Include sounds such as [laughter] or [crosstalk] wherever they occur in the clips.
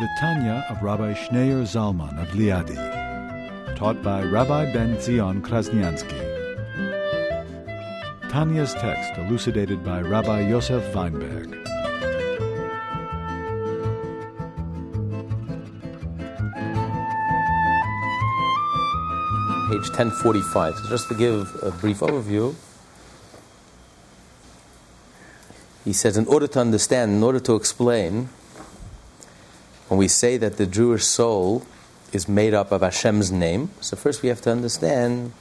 The Tanya of Rabbi Schneur Zalman of Liadi, taught by Rabbi Ben Zion Krasniansky. Tanya's text elucidated by Rabbi Yosef Weinberg. Page 1045. So just to give a brief overview, he says, in order to understand, in order to explain, when we say that the Jewish soul is made up of Hashem's name, so first we have to understand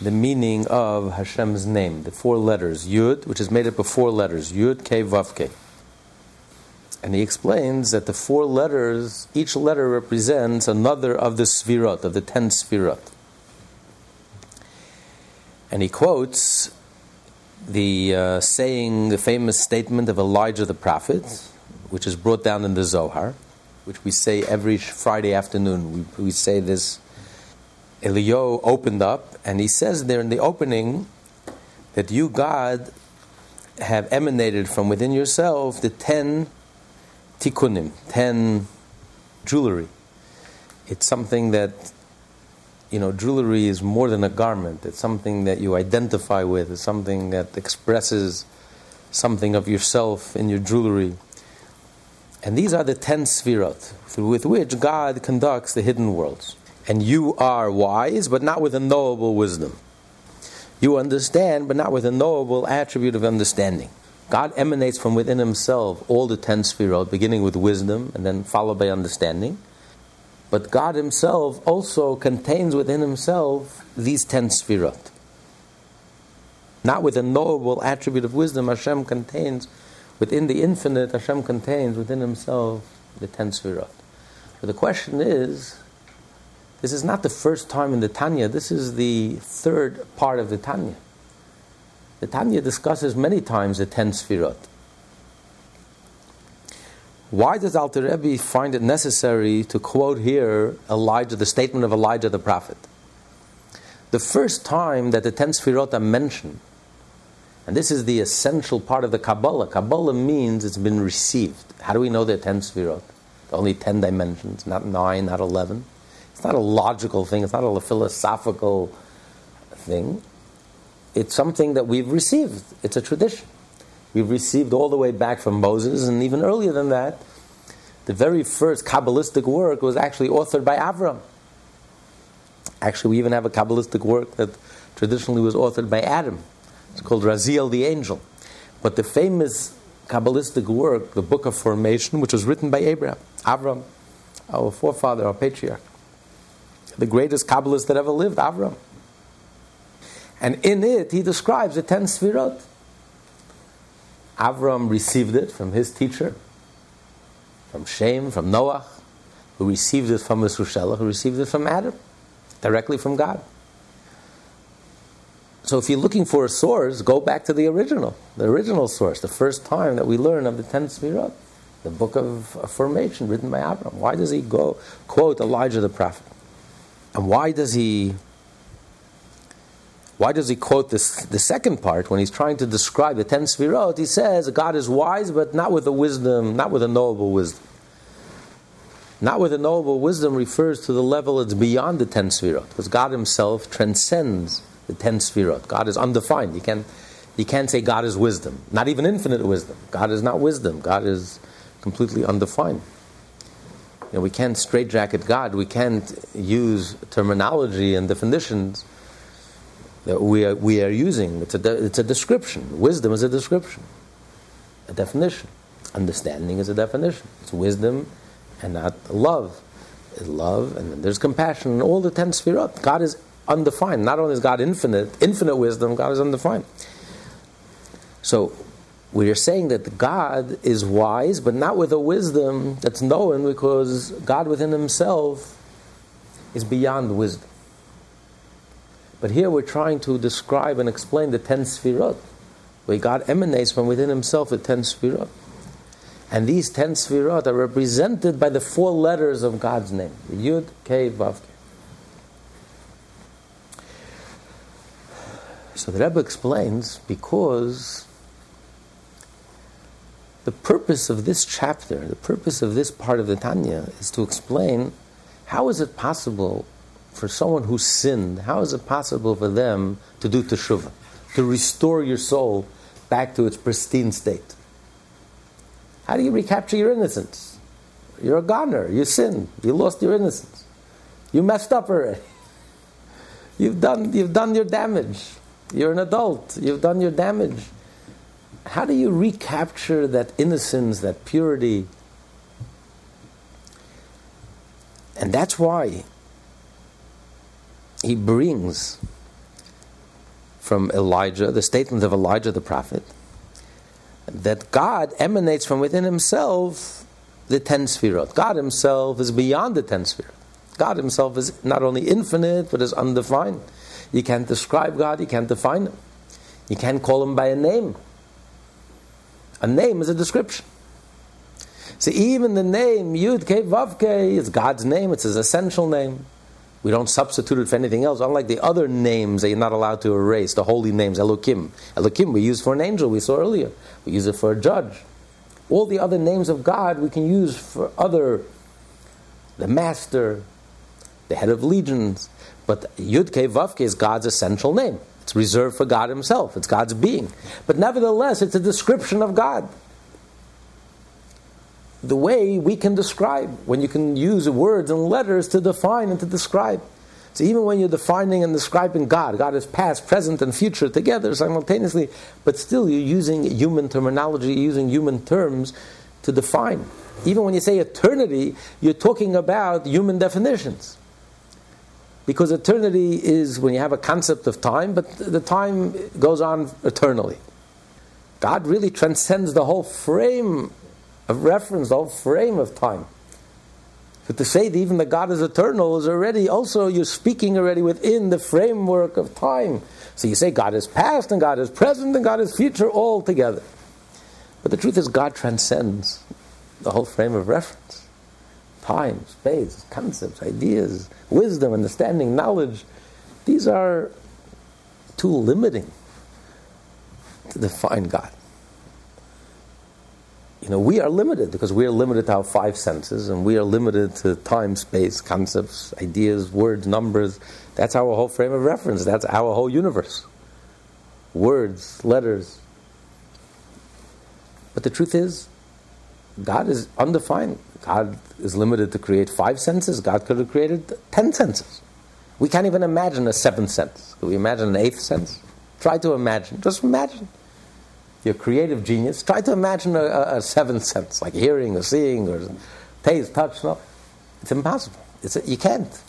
the meaning of Hashem's name, the four letters, Yud, which is made up of four letters, Yud, K, Vav, K. And he explains that the four letters, each letter represents another of the sfirot, of the ten sfirot. And he quotes the uh, saying, the famous statement of Elijah the prophet, which is brought down in the Zohar, which we say every Friday afternoon. We, we say this. Eliyahu opened up, and he says there in the opening that you, God, have emanated from within yourself the ten tikkunim, ten jewelry. It's something that, you know, jewelry is more than a garment. It's something that you identify with. It's something that expresses something of yourself in your jewelry. And these are the ten sfirot with which God conducts the hidden worlds. And you are wise, but not with a knowable wisdom. You understand, but not with a knowable attribute of understanding. God emanates from within himself all the ten sfirot, beginning with wisdom and then followed by understanding. But God himself also contains within himself these ten sfirot. Not with a knowable attribute of wisdom, Hashem contains within the infinite, Hashem contains within himself the ten sfirot. But the question is, this is not the first time in the Tanya, this is the third part of the Tanya. The Tanya discusses many times the ten sfirot. Why does Alter Rebbe find it necessary to quote here Elijah, the statement of Elijah the prophet? The first time that the ten sfirot are mentioned, and this is the essential part of the Kabbalah. Kabbalah means it's been received. How do we know there are ten sfirot? Only ten dimensions, not nine, not eleven. It's not a logical thing. It's not a philosophical thing. It's something that we've received. It's a tradition. We've received all the way back from Moses, and even earlier than that, the very first Kabbalistic work was actually authored by Avram. Actually, we even have a Kabbalistic work that traditionally was authored by Adam. It's called Raziel the Angel. But the famous Kabbalistic work, the Book of Formation, which was written by Abraham, Avram, our forefather, our patriarch, the greatest Kabbalist that ever lived, Avram. And in it, he describes the ten Sfirot. Avram received it from his teacher, from Shem, from Noah, who received it from Mesushelach, who received it from Adam, directly from God. So if you're looking for a source, go back to the original, the original source, the first time that we learn of the ten Sfirot, the book of formation written by Avram. Why does he go quote Elijah the prophet? And why does he why does he quote this, the second part when he's trying to describe the ten sfirot? He says God is wise, but not with a wisdom, not with a knowable wisdom. Not with a knowable wisdom refers to the level that's beyond the ten sfirot, because God Himself transcends the ten sfirot. God is undefined. You can't, you can't say God is wisdom, not even infinite wisdom. God is not wisdom. God is completely undefined. You know, we can't straitjacket God. We can't use terminology and definitions that we are, we are using. It's a, de- it's a description. Wisdom is a description, a definition. Understanding is a definition. It's wisdom and not love. Love, and then there's compassion, and all the ten sfirot. God is undefined. Not only is God infinite, infinite wisdom, God is undefined. So we are saying that God is wise, but not with a wisdom that's known because God within himself is beyond wisdom. But here we're trying to describe and explain the ten sfirot, where God emanates from within himself the ten sfirot. And these ten sfirot are represented by the four letters of God's name, Yud, Kei, Vav, So the Rebbe explains because the purpose of this chapter, the purpose of this part of the Tanya, is to explain how is it possible for someone who sinned, how is it possible for them to do teshuvah, to restore your soul back to its pristine state? How do you recapture your innocence? You're a goner, you sinned, you lost your innocence, you messed up already. [laughs] You've done, you've done your damage. You're an adult, you've done your damage. How do you recapture that innocence, that purity? And that's why he brings from Elijah, the statement of Elijah the prophet, that God emanates from within himself the ten sfirot. God himself is beyond the ten sfirot. God himself is not only infinite, but is undefined. You can't describe God, you can't define him. You can't call him by a name. A name is a description. So even the name Yud Ke Vav is God's name, it's his essential name. We don't substitute it for anything else, unlike the other names that you're not allowed to erase, the holy names, Elokim. Elokim we use for an angel, we saw earlier. We use it for a judge. All the other names of God we can use for other, the master, the head of legions. But Yud Ke Vav Ke is God's essential name. It's reserved for God Himself. It's God's being. But nevertheless, it's a description of God. The way we can describe, when you can use words and letters to define and to describe. So even when you're defining and describing God, God is past, present, and future together simultaneously, but still you're using human terminology, using human terms to define. Even when you say eternity, you're talking about human definitions. Because eternity is when you have a concept of time, but the time goes on eternally. God really transcends the whole frame of reference, the whole frame of time. But to say that even that God is eternal is already also, you're speaking already within the framework of time. So you say God is past and God is present and God is future all together. But the truth is, God transcends the whole frame of reference time, space, concepts, ideas, wisdom, understanding, knowledge, these are too limiting to define God. You know, we are limited because we are limited to our five senses and we are limited to time, space, concepts, ideas, words, numbers. That's our whole frame of reference. That's our whole universe. Words, letters. But the truth is, God is undefined. God is limited to create five senses. God could have created ten senses. We can't even imagine a seventh sense. Can we imagine an eighth sense? Try to imagine. Just imagine. Your creative genius. Try to imagine a, a, a seventh sense, like hearing or seeing or taste, touch. No, it's impossible. It's a, you can't.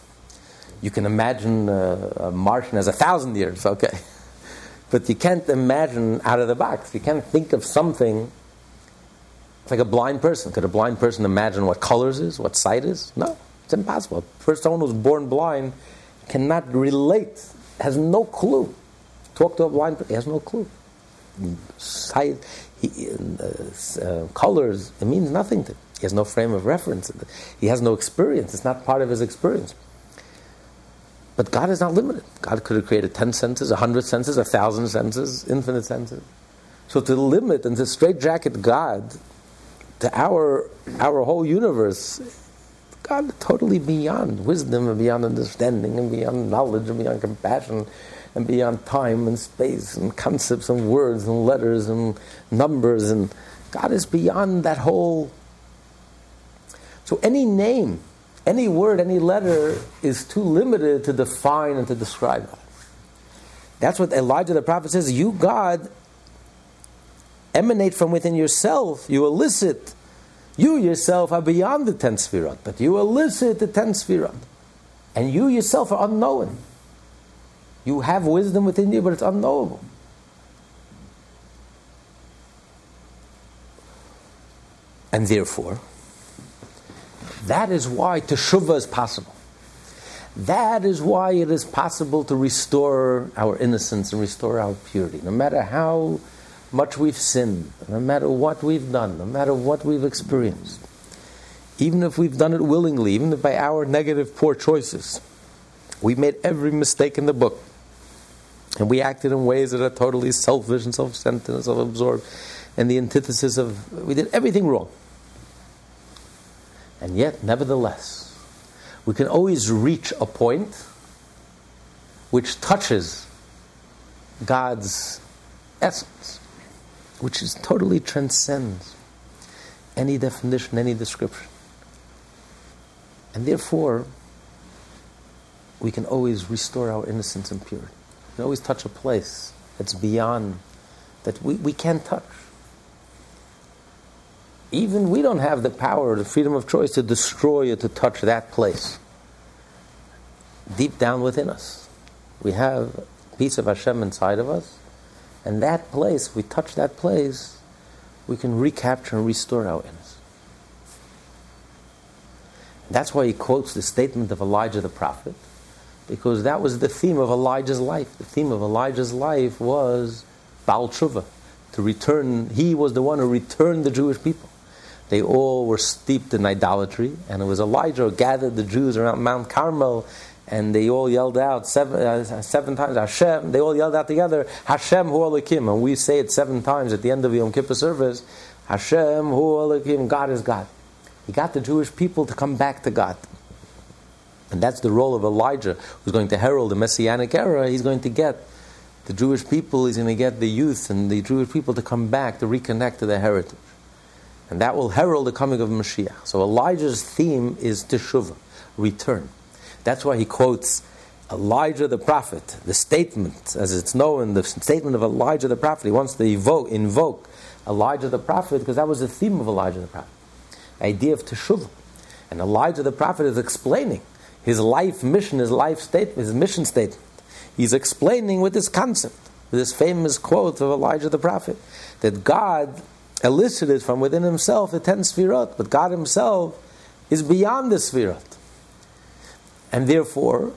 You can imagine a, a Martian as a thousand years, okay, [laughs] but you can't imagine out of the box. You can't think of something it's like a blind person. Could a blind person imagine what colors is, what sight is? No, it's impossible. First, someone who's born blind cannot relate, has no clue. Talk to a blind person, he has no clue. Sight, he, uh, uh, colors, it means nothing to him. He has no frame of reference. He has no experience. It's not part of his experience. But God is not limited. God could have created 10 senses, 100 senses, 1,000 senses, infinite senses. So to limit and to straitjacket God to our our whole universe, God totally beyond wisdom and beyond understanding and beyond knowledge and beyond compassion and beyond time and space and concepts and words and letters and numbers and God is beyond that whole. So any name, any word, any letter is too limited to define and to describe God. That's what Elijah the prophet says. You, God, emanate from within yourself, you elicit. You yourself are beyond the ten sfirot, but you elicit the ten sfirot. And you yourself are unknown. You have wisdom within you, but it's unknowable. And therefore, that is why teshuvah is possible. That is why it is possible to restore our innocence and restore our purity. No matter how much we've sinned, no matter what we've done, no matter what we've experienced, even if we've done it willingly, even if by our negative, poor choices, we've made every mistake in the book, and we acted in ways that are totally selfish and self centered and self absorbed, and the antithesis of, we did everything wrong. And yet, nevertheless, we can always reach a point which touches God's essence, which is totally transcends any definition, any description. And therefore, we can always restore our innocence and purity. We can always touch a place that's beyond, that we, we can't touch. Even we don't have the power, the freedom of choice to destroy or to touch that place. Deep down within us, we have a piece of Hashem inside of us, and that place, if we touch that place, we can recapture and restore our innocence. That's why he quotes the statement of Elijah the prophet, because that was the theme of Elijah's life. The theme of Elijah's life was Baal Tshuva, to return. He was the one who returned the Jewish people. They all were steeped in idolatry, and it was Elijah who gathered the Jews around Mount Carmel, and they all yelled out seven, uh, seven times, Hashem. They all yelled out together, Hashem Hu Elokim, and we say it seven times at the end of the Yom Kippur service, Hashem Hu Elokim, God is God. He got the Jewish people to come back to God. And that's the role of Elijah, who's going to herald the Messianic era. He's going to get the Jewish people, he's going to get the youth and the Jewish people to come back, to reconnect to their heritage. And that will herald the coming of Mashiach. So Elijah's theme is teshuvah, return. That's why he quotes Elijah the prophet, the statement, as it's known, the statement of Elijah the prophet. He wants to evoke, invoke Elijah the prophet because that was the theme of Elijah the prophet. Idea of teshuvah. And Elijah the prophet is explaining his life mission, his life statement, his mission statement. He's explaining with this concept, this famous quote of Elijah the prophet, that God elicited from within himself the ten sfirot, but God himself is beyond the sfirot. And therefore,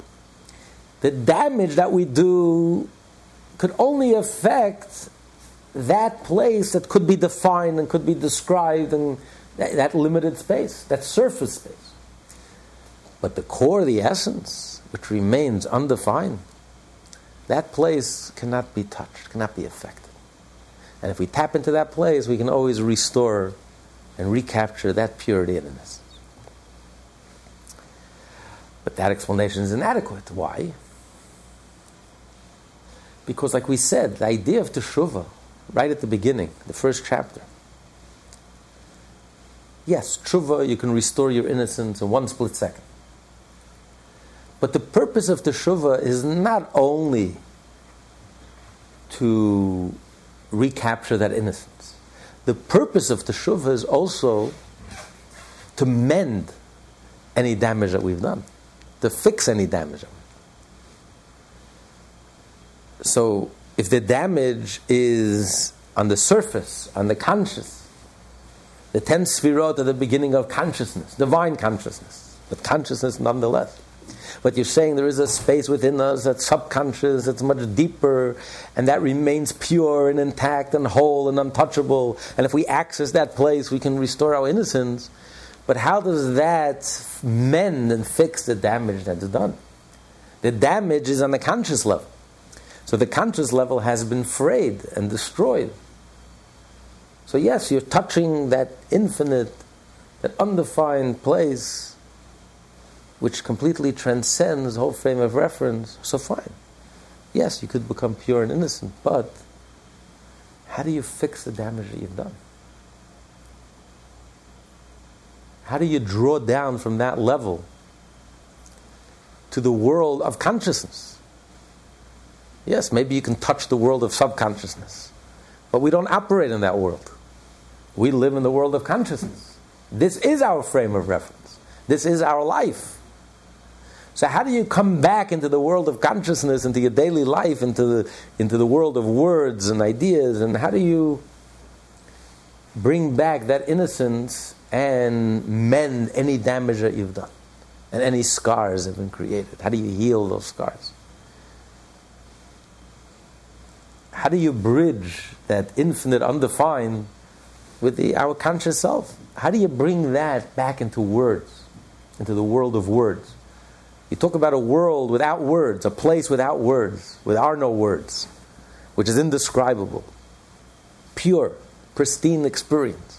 the damage that we do could only affect that place that could be defined and could be described in that, that limited space, that surface space. But the core, the essence, which remains undefined, that place cannot be touched, cannot be affected. And if we tap into that place, we can always restore and recapture that purity in us. But that explanation is inadequate. Why? Because, like we said, the idea of teshuvah, right at the beginning, the first chapter. Yes, teshuvah, you can restore your innocence in one split second. But the purpose of teshuvah is not only to recapture that innocence. The purpose of teshuvah is also to mend any damage that we've done, to fix any damage. So, if the damage is on the surface, on the conscious, the ten sfirot at the beginning of consciousness, divine consciousness, but consciousness nonetheless. But you're saying there is a space within us that's subconscious, that's much deeper, and that remains pure and intact and whole and untouchable. And if we access that place, we can restore our innocence. But how does that mend and fix the damage that's done? The damage is on the conscious level. So the conscious level has been frayed and destroyed. So, yes, you're touching that infinite, that undefined place which completely transcends the whole frame of reference, so fine. Yes, you could become pure and innocent, but how do you fix the damage that you've done? How do you draw down from that level to the world of consciousness? Yes, maybe you can touch the world of subconsciousness, but we don't operate in that world. We live in the world of consciousness. This is our frame of reference. This is our life. So how do you come back into the world of consciousness, into your daily life, into the, into the world of words and ideas, and how do you bring back that innocence and mend any damage that you've done? and any scars have been created? How do you heal those scars? How do you bridge that infinite undefined with the, our conscious self? How do you bring that back into words, into the world of words? You talk about a world without words, a place without words, with are no words, which is indescribable, pure, pristine experience.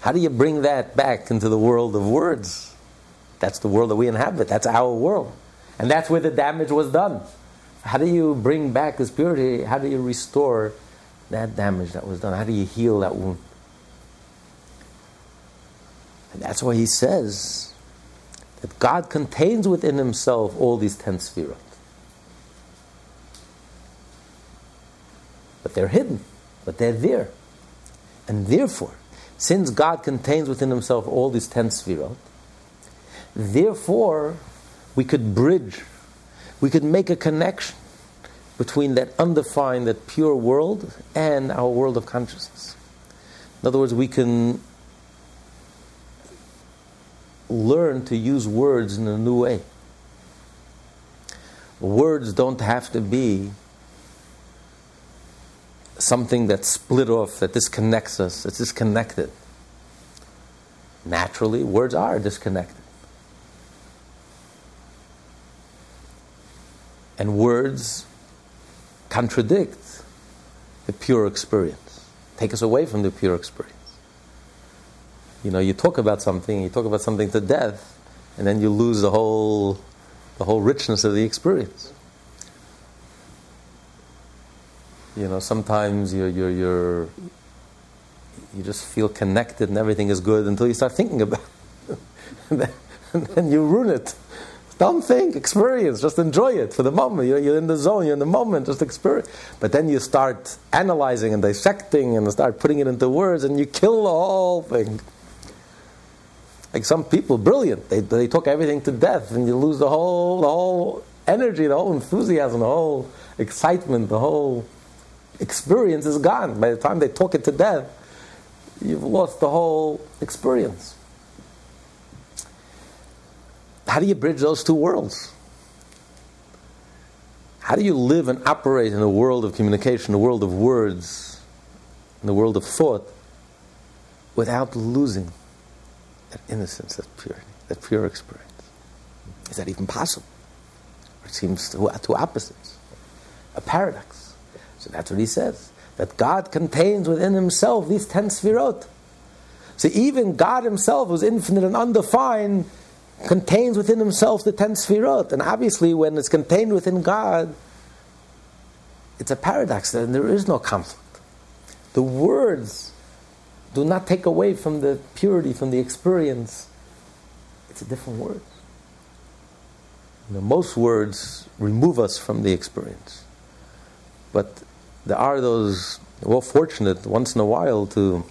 How do you bring that back into the world of words? That's the world that we inhabit. That's our world. And that's where the damage was done. How do you bring back this purity? How do you restore that damage that was done? How do you heal that wound? And that's why he says that God contains within himself all these ten sefirot. But they're hidden, but they're there. And therefore, since God contains within himself all these ten sefirot, therefore we could bridge, we could make a connection between that undefined, that pure world and our world of consciousness. In other words, we can learn to use words in a new way. Words don't have to be something that's split off, that disconnects us, that's disconnected. Naturally, words are disconnected. And words contradict the pure experience, take us away from the pure experience. You know, you talk about something, you talk about something to death, and then you lose the whole, the whole richness of the experience. You know, sometimes you're, you're, you're, you just feel connected and everything is good until you start thinking about it. and, then, and then you ruin it. Don't think, experience, just enjoy it for the moment. You're, you're, in the zone, you're in the moment, just experience. But then you start analyzing and dissecting and start putting it into words and you kill the whole thing. Like some people, brilliant, they, they talk everything to death and you lose the whole, the whole energy, the whole enthusiasm, the whole excitement, the whole experience is gone. By the time they talk it to death, you've lost the whole experience. How do you bridge those two worlds? How do you live and operate in a world of communication, a world of words, in the world of thought, without losing that innocence, that purity, that pure experience? Is that even possible? It seems two, two opposites, a paradox. So that's what he says that God contains within himself these ten sefirot. So even God himself, who's infinite and undefined, contains within himself the ten sefirot. And obviously, when it's contained within God, it's a paradox, and there is no conflict. The words do not take away from the purity, from the experience. It's a different word. You know, most words remove us from the experience. But there are those, well, fortunate once in a while to,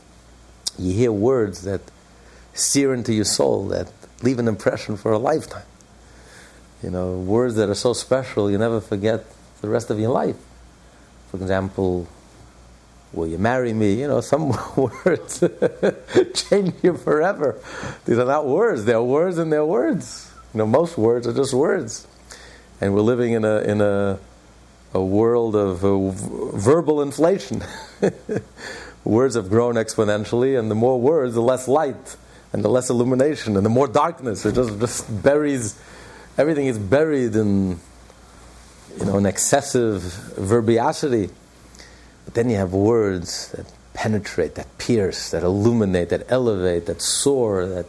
you hear words that sear into your soul, that leave an impression for a lifetime. You know, words that are so special you never forget the rest of your life. For example, will you marry me? You know, some [laughs] words [laughs] change you forever. These are not words, they're words and they're words. You know, most words are just words. And we're living in a, in a, a world of uh, verbal inflation. [laughs] words have grown exponentially, and the more words, the less light and the less illumination and the more darkness. It just, just buries, everything is buried in, you know, an excessive verbiosity. But then you have words that penetrate, that pierce, that illuminate, that elevate, that soar, that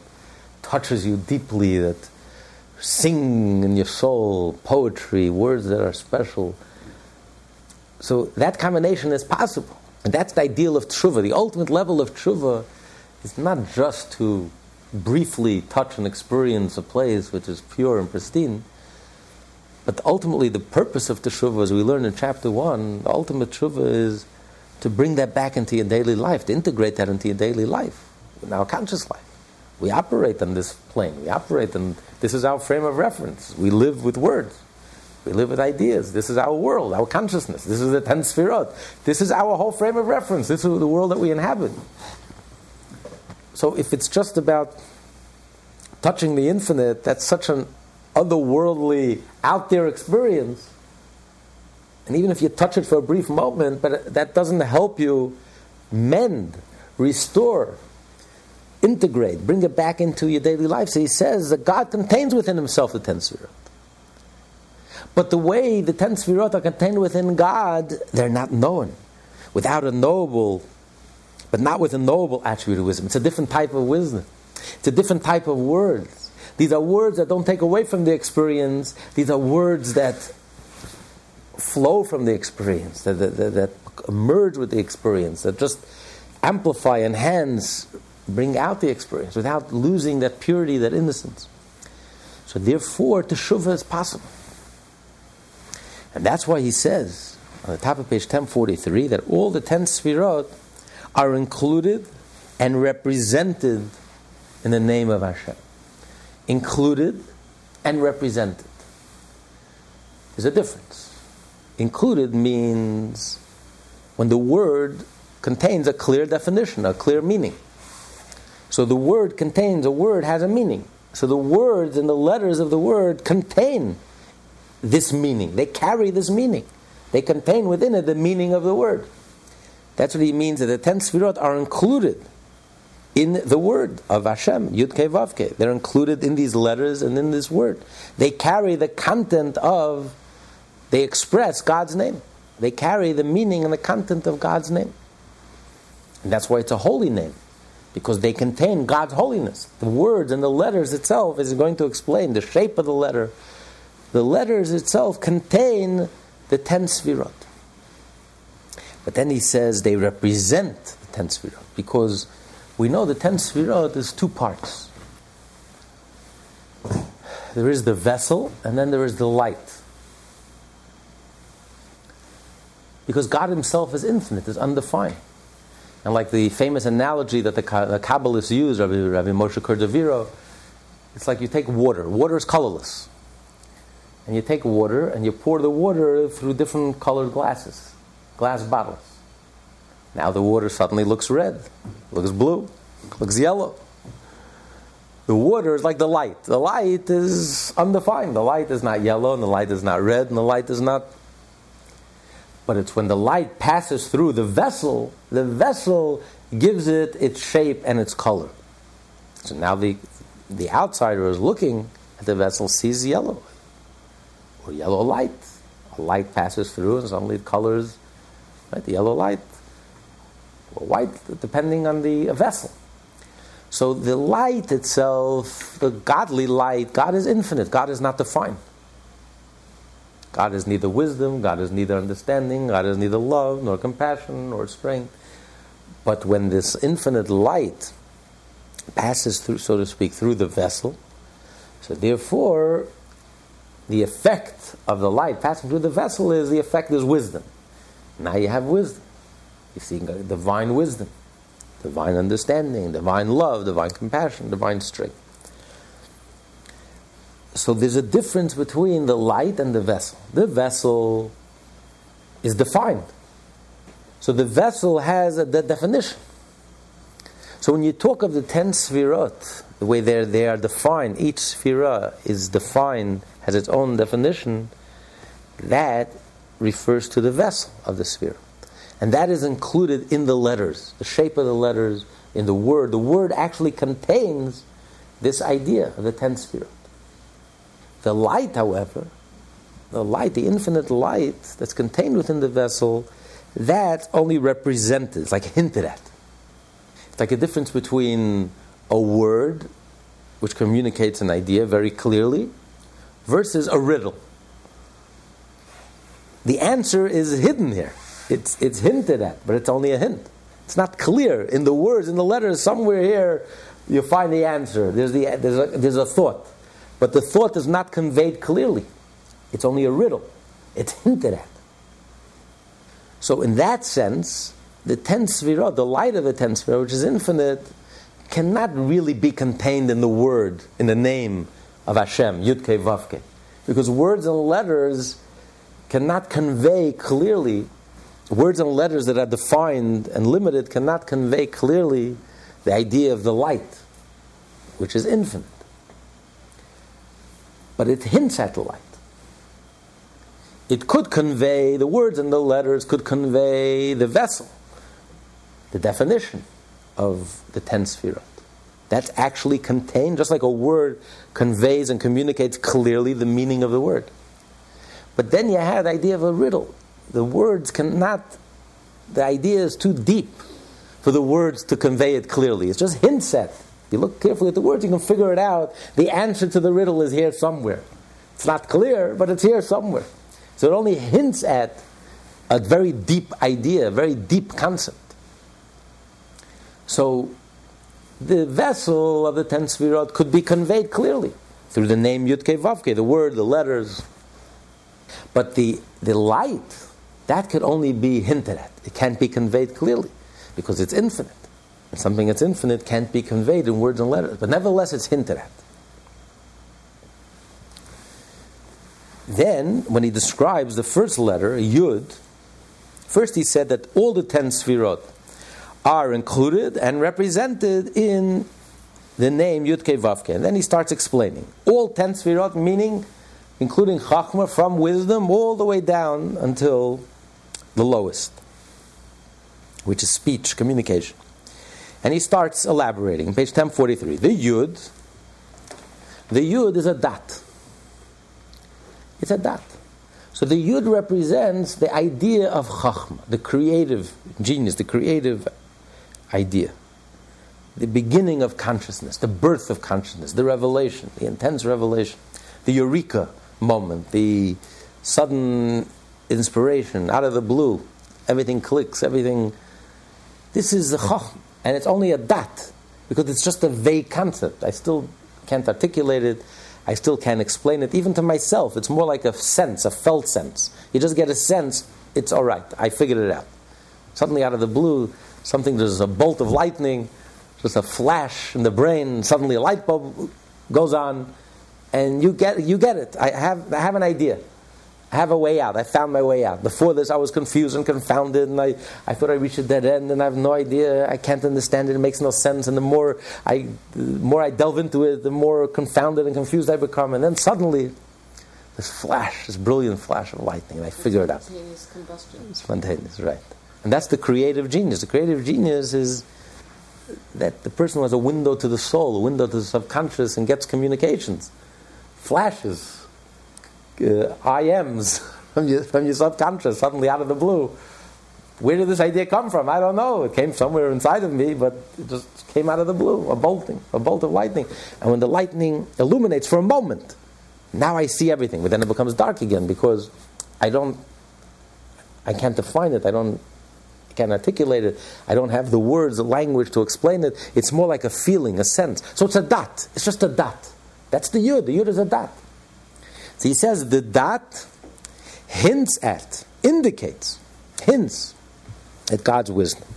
touches you deeply, that sing in your soul, poetry, words that are special. So that combination is possible. And that's the ideal of tshuva. The ultimate level of tshuva is not just to briefly touch and experience a place which is pure and pristine, but ultimately the purpose of teshuva, as we learn in chapter one, the ultimate teshuva is to bring that back into your daily life, to integrate that into your daily life, in our conscious life. We operate on this plane. We operate on this is our frame of reference. We live with words. We live with ideas. This is our world, our consciousness. This is the ten sefirot. This is our whole frame of reference. This is the world that we inhabit. So if it's just about touching the infinite, that's such an otherworldly, out there experience. And even if you touch it for a brief moment, but that doesn't help you mend, restore, integrate, bring it back into your daily life. So he says that God contains within himself the ten sefirot. But the way the ten sefirot are contained within God, they're not known. Without a noble, but not with a noble attribute of wisdom. It's a different type of wisdom. It's a different type of words. These are words that don't take away from the experience. These are words that flow from the experience, that, that, that, that emerge with the experience, that just amplify, enhance, bring out the experience without losing that purity, that innocence. So therefore, teshuvah is possible. And that's why he says on the top of page 1043 that all the 10 sfirot are included and represented in the name of Hashem. Included and represented. There's a difference. Included means when the word contains a clear definition, a clear meaning. So the word contains, a word has a meaning. So the words and the letters of the word contain this meaning. They carry this meaning. They contain within it the meaning of the word. That's what he means that the ten sfirot are included in the word of Hashem, Yud Ke Vav Ke. They're included in these letters and in this word. They carry the content of, they express God's name. They carry the meaning and the content of God's name. And that's why it's a holy name because they contain God's holiness. The words and the letters itself is going to explain the shape of the letter. The letters itself contain the ten sfirot. But then he says they represent the ten sfirot because we know the ten sfirot is two parts. There is the vessel and then there is the light. Because God Himself is infinite, is undefined. And like the famous analogy that the, Kabbalists use, Rabbi, Rabbi Moshe Cordovero, it's like you take water. Water is colorless. And you take water and you pour the water through different colored glasses, glass bottles. Now the water suddenly looks red, looks blue, looks yellow. The water is like the light. The light is undefined. The light is not yellow, and the light is not red, and the light is not but it's when the light passes through the vessel, the vessel gives it its shape and its color. So now the, the outsider is looking at the vessel, sees yellow or yellow light. A light passes through and suddenly it colors right, the yellow light or white, depending on the vessel. So the light itself, the godly light, God is infinite, God is not defined. God is neither wisdom, God is neither understanding, God is neither love, nor compassion, nor strength. But when this infinite light passes through, so to speak, through the vessel, so therefore, the effect of the light passing through the vessel is the effect is wisdom. Now you have wisdom. You see divine wisdom, divine understanding, divine love, divine compassion, divine strength. So there's a difference between the light and the vessel. The vessel is defined. So the vessel has a de- definition. So when you talk of the ten sfirot, the way they're, defined, each sphira is defined, has its own definition, that refers to the vessel of the sphere. And that is included in the letters, the shape of the letters, in the word. The word actually contains this idea of the ten sfirot. The light, however, the light, the infinite light that's contained within the vessel, that only represented, it's like hinted at. It's like a difference between a word which communicates an idea very clearly versus a riddle. The answer is hidden here. It's, it's hinted at, but it's only a hint. It's not clear. In the words, in the letters, somewhere here, you find the answer. There's, the, there's, a, there's a thought. But the thought is not conveyed clearly. It's only a riddle. It's hinted at. So, in that sense, the ten sfirot, the light of the ten sfirot, which is infinite, cannot really be contained in the word, in the name of Hashem, Yudke Vavke. Because words and letters cannot convey clearly, words and letters that are defined and limited cannot convey clearly the idea of the light, which is infinite. but it hints at the light. It could convey, the words and the letters could convey the vessel, the definition of the ten sfirot. That's actually contained, just like a word conveys and communicates clearly the meaning of the word. But then you had the idea of a riddle. The words cannot, the idea is too deep for the words to convey it clearly. It's just hints at. You look carefully at the words, you can figure it out. The answer to the riddle is here somewhere. It's not clear, but it's here somewhere. So it only hints at a very deep idea, a very deep concept. So the vessel of the ten sfirot could be conveyed clearly through the name Yudke Vavke, the word, the letters. But the, the light, that could only be hinted at. It can't be conveyed clearly because it's infinite. And something that's infinite can't be conveyed in words and letters. But nevertheless, it's hinted at. Then, when he describes the first letter, Yud, first he said that all the ten sfirot are included and represented in the name Yudke Vavke. And then he starts explaining. All ten sfirot, meaning including Chachma from wisdom all the way down until the lowest, which is speech, communication. And he starts elaborating. Page 1043. The Yud, the Yud is a dat. It's a dat. So the Yud represents the idea of Chachma, the creative genius, the creative idea. The beginning of consciousness, the birth of consciousness, the revelation, the intense revelation, the eureka moment, the sudden inspiration out of the blue. Everything clicks, everything. This is the Chachma. And it's only a dat, because it's just a vague concept. I still can't articulate it. I still can't explain it, even to myself. It's more like a sense, a felt sense. You just get a sense, it's all right. I figured it out. Suddenly, out of the blue, something, there's a bolt of lightning, just a flash in the brain, suddenly a light bulb goes on, and you get, you get it. I have, I have an idea. I have a way out. I found my way out. Before this, I was confused and confounded, and I, I thought I reached a dead end, and I have no idea. I can't understand it. It makes no sense. And the more I, the more I delve into it, the more confounded and confused I become. And then suddenly, this flash, this brilliant flash of lightning, and I figure it out. Spontaneous combustion. It's spontaneous, right? And that's the creative genius. The creative genius is that the person who has a window to the soul, a window to the subconscious, and gets communications, flashes uh, IMs [laughs] from your, from your subconscious suddenly out of the blue. Where did this idea come from? I don't know. It came somewhere inside of me, but it just came out of the blue, a bolting, a bolt of lightning. And when the lightning illuminates for a moment, now I see everything. But then it becomes dark again because I don't, I can't define it. I don't, can't articulate it. I don't have the words, the language to explain it. It's more like a feeling, a sense. So it's a dot. It's just a dot. That's the yud. The yud is a dot. So he says the dot hints at, indicates, hints at God's wisdom.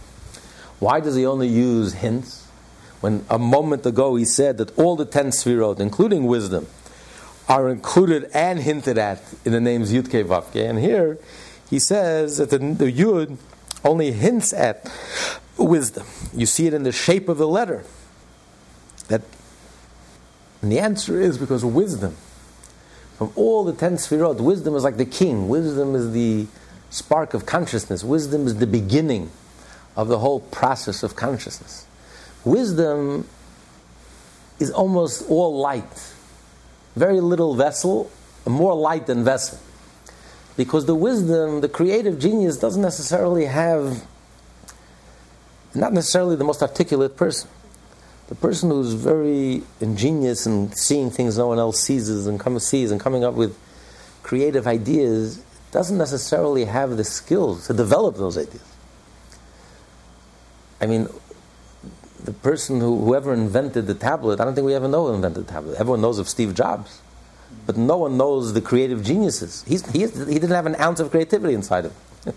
Why does he only use hints? When a moment ago he said that all the ten sfirot, including wisdom, are included and hinted at in the names Yudke Vavke. And here he says that the, the Yud only hints at wisdom. You see it in the shape of the letter. That, and the answer is because wisdom from all the ten sfirot, wisdom is like the king. Wisdom is the spark of consciousness. Wisdom is the beginning of the whole process of consciousness. Wisdom is almost all light. Very little vessel, more light than vessel. Because the wisdom, the creative genius, doesn't necessarily have, not necessarily the most articulate person. The person who's very ingenious and seeing things no one else sees and come, sees and coming up with creative ideas doesn't necessarily have the skills to develop those ideas. I mean, the person who whoever invented the tablet, I don't think we ever know who invented the tablet. Everyone knows of Steve Jobs, but no one knows the creative geniuses. He's, he, he didn't have an ounce of creativity inside him. [laughs]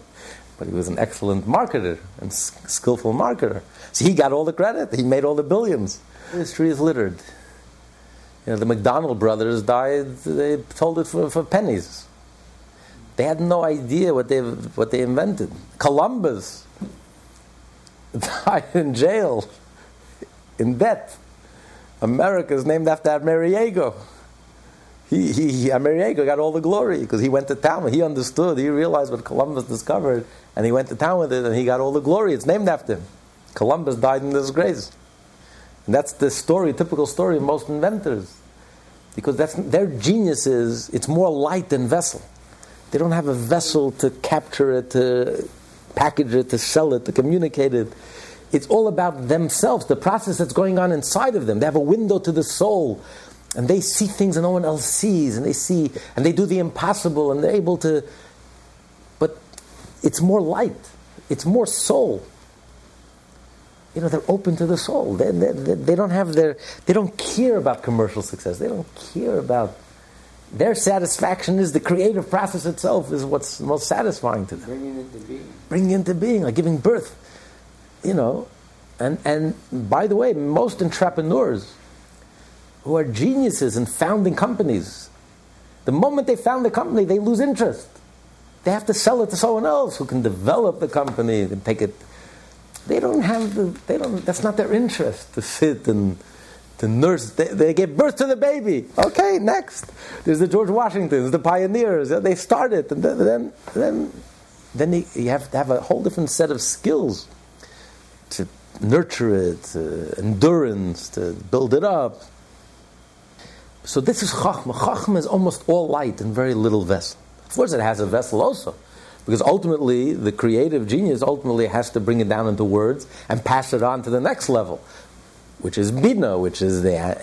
but he was an excellent marketer and skillful marketer. So he got all the credit. He made all the billions. History is littered. You know, the McDonald brothers died. They told it for, for pennies. They had no idea what they what they invented. Columbus [laughs] died in jail, in debt. America is named after Amerigo. He, he, Amerigo got all the glory because he went to town. He understood. He realized what Columbus discovered, and he went to town with it, and he got all the glory. It's named after him. Columbus died in disgrace, and that's the story, typical story of most inventors, because that's their genius is it's more light than vessel. They don't have a vessel to capture it, to package it, to sell it, to communicate it. It's all about themselves, the process that's going on inside of them. They have a window to the soul and they see things that no one else sees, and they see, and they do the impossible, and they're able to. But it's more light, it's more soul. You know, they're open to the soul. They, they, they don't have their, they don't care about commercial success. They don't care about their satisfaction is the creative process itself is what's most satisfying to them. Bringing into being. Bringing into being, like giving birth. You know, and and by the way, most entrepreneurs who are geniuses in founding companies. The moment they found the company, they lose interest. They have to sell it to someone else who can develop the company and take it. They don't have the, they don't, that's not their interest to sit and to nurse. They, they give birth to the baby. Okay, next. There's the George Washingtons, the pioneers. They start it, and then, then, then, you have to have a whole different set of skills to nurture it, uh, endurance, to build it up. So this is Chachma. Chachma is almost all light and very little vessel. Of course, it has a vessel also, because ultimately the creative genius ultimately has to bring it down into words and pass it on to the next level, which is bina, which is the uh,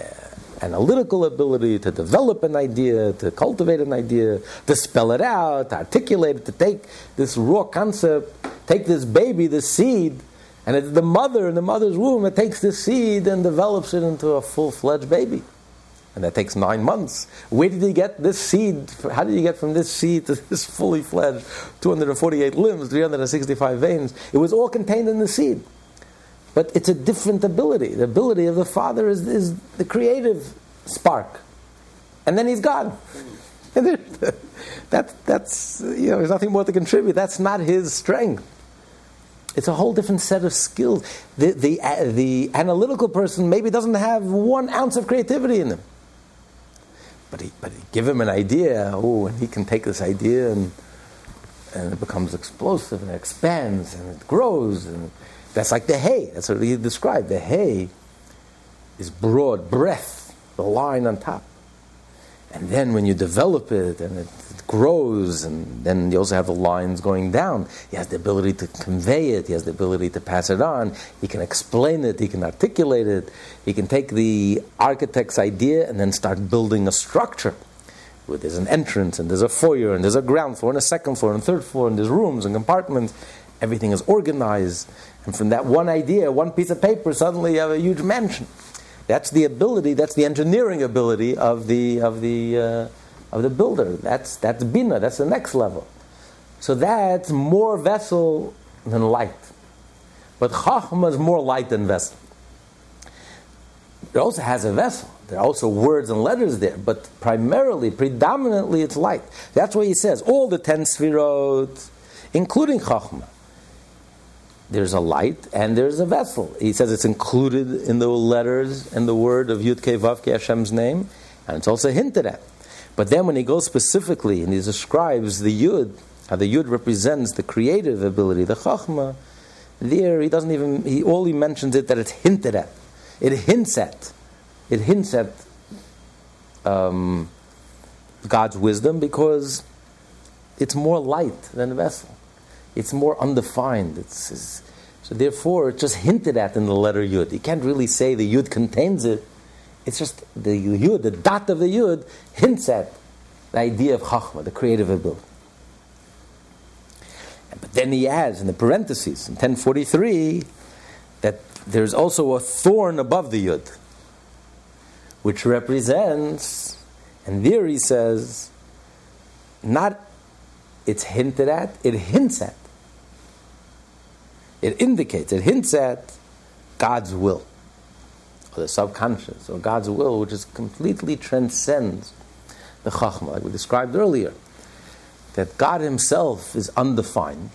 analytical ability to develop an idea, to cultivate an idea, to spell it out, to articulate it, to take this raw concept, take this baby, this seed, and it's the mother in the mother's womb that takes this seed and develops it into a full fledged baby and that takes nine months. Where did he get this seed? How did he get from this seed to [laughs] this fully fledged 248 limbs, 365 veins? It was all contained in the seed. But it's a different ability. The ability of the Father is, is the creative spark. And then he's gone. [laughs] that, that's, you know, there's nothing more to contribute. That's not his strength. It's a whole different set of skills. The, the, uh, the analytical person maybe doesn't have one ounce of creativity in him. But, he, but give him an idea, oh, and he can take this idea and, and it becomes explosive and it expands and it grows. And that's like the hay. That's what he described. The hay is broad, breadth, the line on top. And then when you develop it and it, grows, and then you also have the lines going down, he has the ability to convey it, he has the ability to pass it on, he can explain it, he can articulate it, he can take the architect's idea and then start building a structure. Where there's an entrance, and there's a foyer, and there's a ground floor, and a second floor, and third floor, and there's rooms and compartments. Everything is organized. And from that one idea, one piece of paper, suddenly you have a huge mansion. That's the ability, that's the engineering ability of the, of the, uh, of the builder. That's, that's Bina, that's the next level. So that's more vessel than light. But Chachma is more light than vessel. It also has a vessel. There are also words and letters there, but primarily, predominantly, it's light. That's why he says all the ten sfirot, including Chachma, there's a light and there's a vessel. He says it's included in the letters and the word of Yud Ke Vav Hashem's name, and it's also hinted at. But then when he goes specifically and he describes the Yud, how the Yud represents the creative ability, the Chachma, there he doesn't even, he, only mentions it that it's hinted at. It hints at, it hints at um, God's wisdom because it's more light than a vessel it's more undefined. It's, it's, so therefore, it's just hinted at in the letter Yud. You can't really say the Yud contains it. It's just the Yud, the dot of the Yud, hints at the idea of Chachma, the creative ability. But then he adds in the parentheses, in 1043, that there's also a thorn above the Yud, which represents, and there he says, not it's hinted at, it hints at it indicates, it hints at God's will, or the subconscious, or God's will, which is completely transcends the Chachma, like we described earlier. That God Himself is undefined,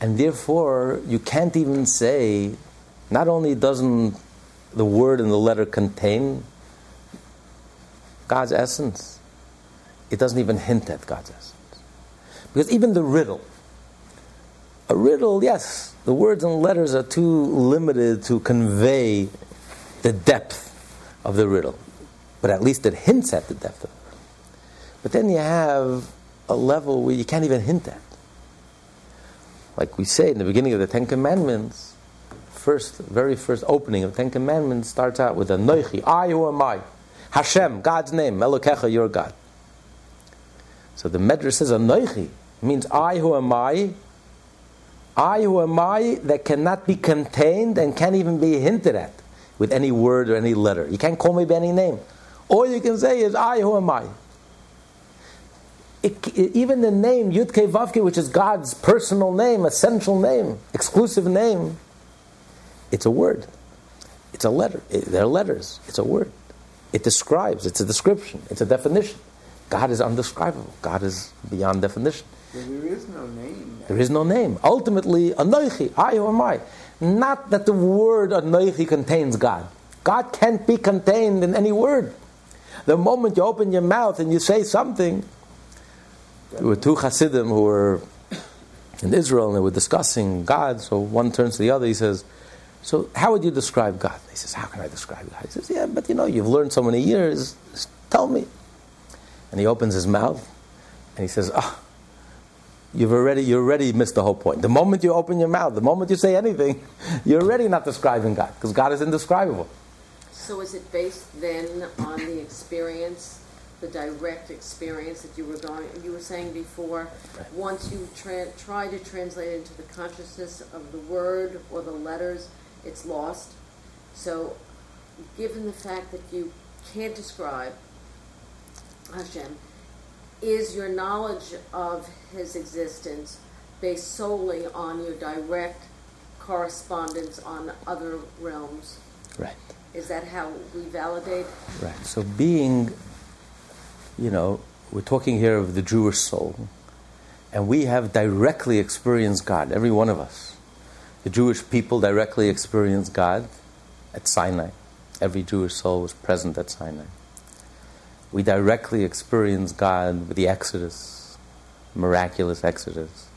and therefore you can't even say, not only doesn't the word and the letter contain God's essence, it doesn't even hint at God's essence. Because even the riddle, a riddle, yes, the words and letters are too limited to convey the depth of the riddle, but at least it hints at the depth of it. But then you have a level where you can't even hint at. Like we say in the beginning of the Ten Commandments, first, very first opening of the Ten Commandments starts out with Anoichi, I who am I. Hashem, God's name, Elokecha, your God. So the Medrash says Anoichi means I who am I, I who am I that cannot be contained and can't even be hinted at with any word or any letter. You can't call me by any name. All you can say is I who am I. It, it, even the name Yudke Vavke, which is God's personal name, essential name, exclusive name, it's a word. It's a letter. It, they're letters. It's a word. It describes. It's a description. It's a definition. God is undescribable. God is beyond definition. There is no name. There is no name. Ultimately, Anoichi, I or I. Not that the word Anoichi contains God. God can't be contained in any word. The moment you open your mouth and you say something, there were two Hasidim who were in Israel and they were discussing God. So one turns to the other. He says, "So how would you describe God?" He says, "How can I describe God?" He says, "Yeah, but you know, you've learned so many years. Tell me." And he opens his mouth and he says, "Ah." You've already, you already missed the whole point. The moment you open your mouth, the moment you say anything, [laughs] you're already not describing God, because God is indescribable. So is it based then on the experience the direct experience that you were going, you were saying before, once you tra- try to translate it into the consciousness of the word or the letters, it's lost. So, given the fact that you can't describe Hashem, is your knowledge of His existence based solely on your direct correspondence on other realms? Right. Is that how we validate? Right. So being you know, we're talking here of the Jewish soul, and we have directly experienced God, every one of us. The Jewish people directly experienced God at Sinai. Every Jewish soul was present at Sinai. We directly experience God with the Exodus, miraculous Exodus,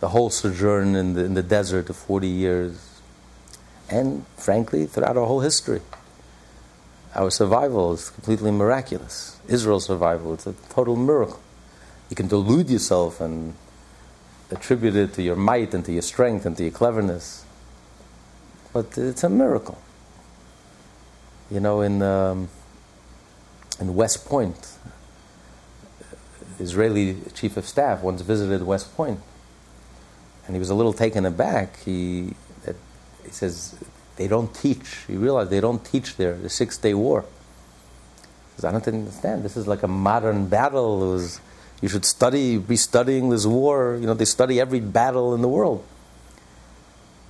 the whole sojourn in the, in the desert of 40 years, and frankly, throughout our whole history. Our survival is completely miraculous. Israel's survival, it's a total miracle. You can delude yourself and attribute it to your might and to your strength and to your cleverness. But it's a miracle. You know, in, um, in West Point, Israeli chief of staff once visited West Point, and he was a little taken aback. He, he says, they don't teach. He realized they don't teach there the Six Day War. He says, I don't understand. This is like a modern battle. Was, you should study, be studying this war. You know, they study every battle in the world.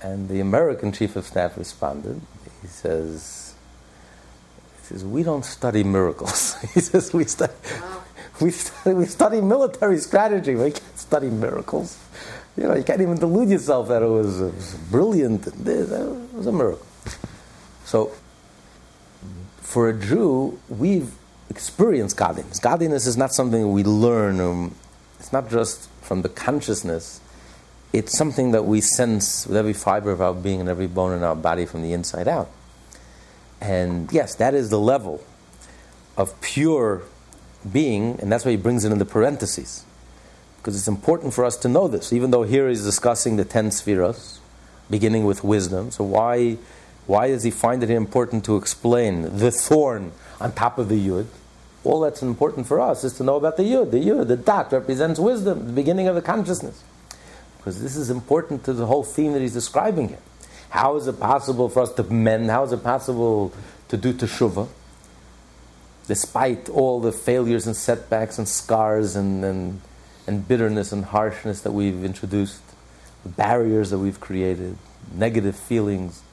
And the American chief of staff responded. He says, says, we don't study miracles. [laughs] he says, we study, we study, we study military strategy. We can't study miracles. You know, you can't even delude yourself that it was, it was brilliant. It was a miracle. So, for a Jew, we've experienced godliness. Godliness is not something we learn. Um, it's not just from the consciousness. It's something that we sense with every fiber of our being and every bone in our body from the inside out. And yes, that is the level of pure being, and that's why he brings it in the parentheses because it's important for us to know this. Even though here he's discussing the ten spheres, beginning with wisdom, so why why does he find it important to explain the thorn on top of the yud? All that's important for us is to know about the yud. The yud, the dot, represents wisdom, the beginning of the consciousness, because this is important to the whole theme that he's describing here. How is it possible for us to mend? How is it possible to do teshuvah? Despite all the failures and setbacks and scars and, and and bitterness and harshness that we've introduced, the barriers that we've created, negative feelings.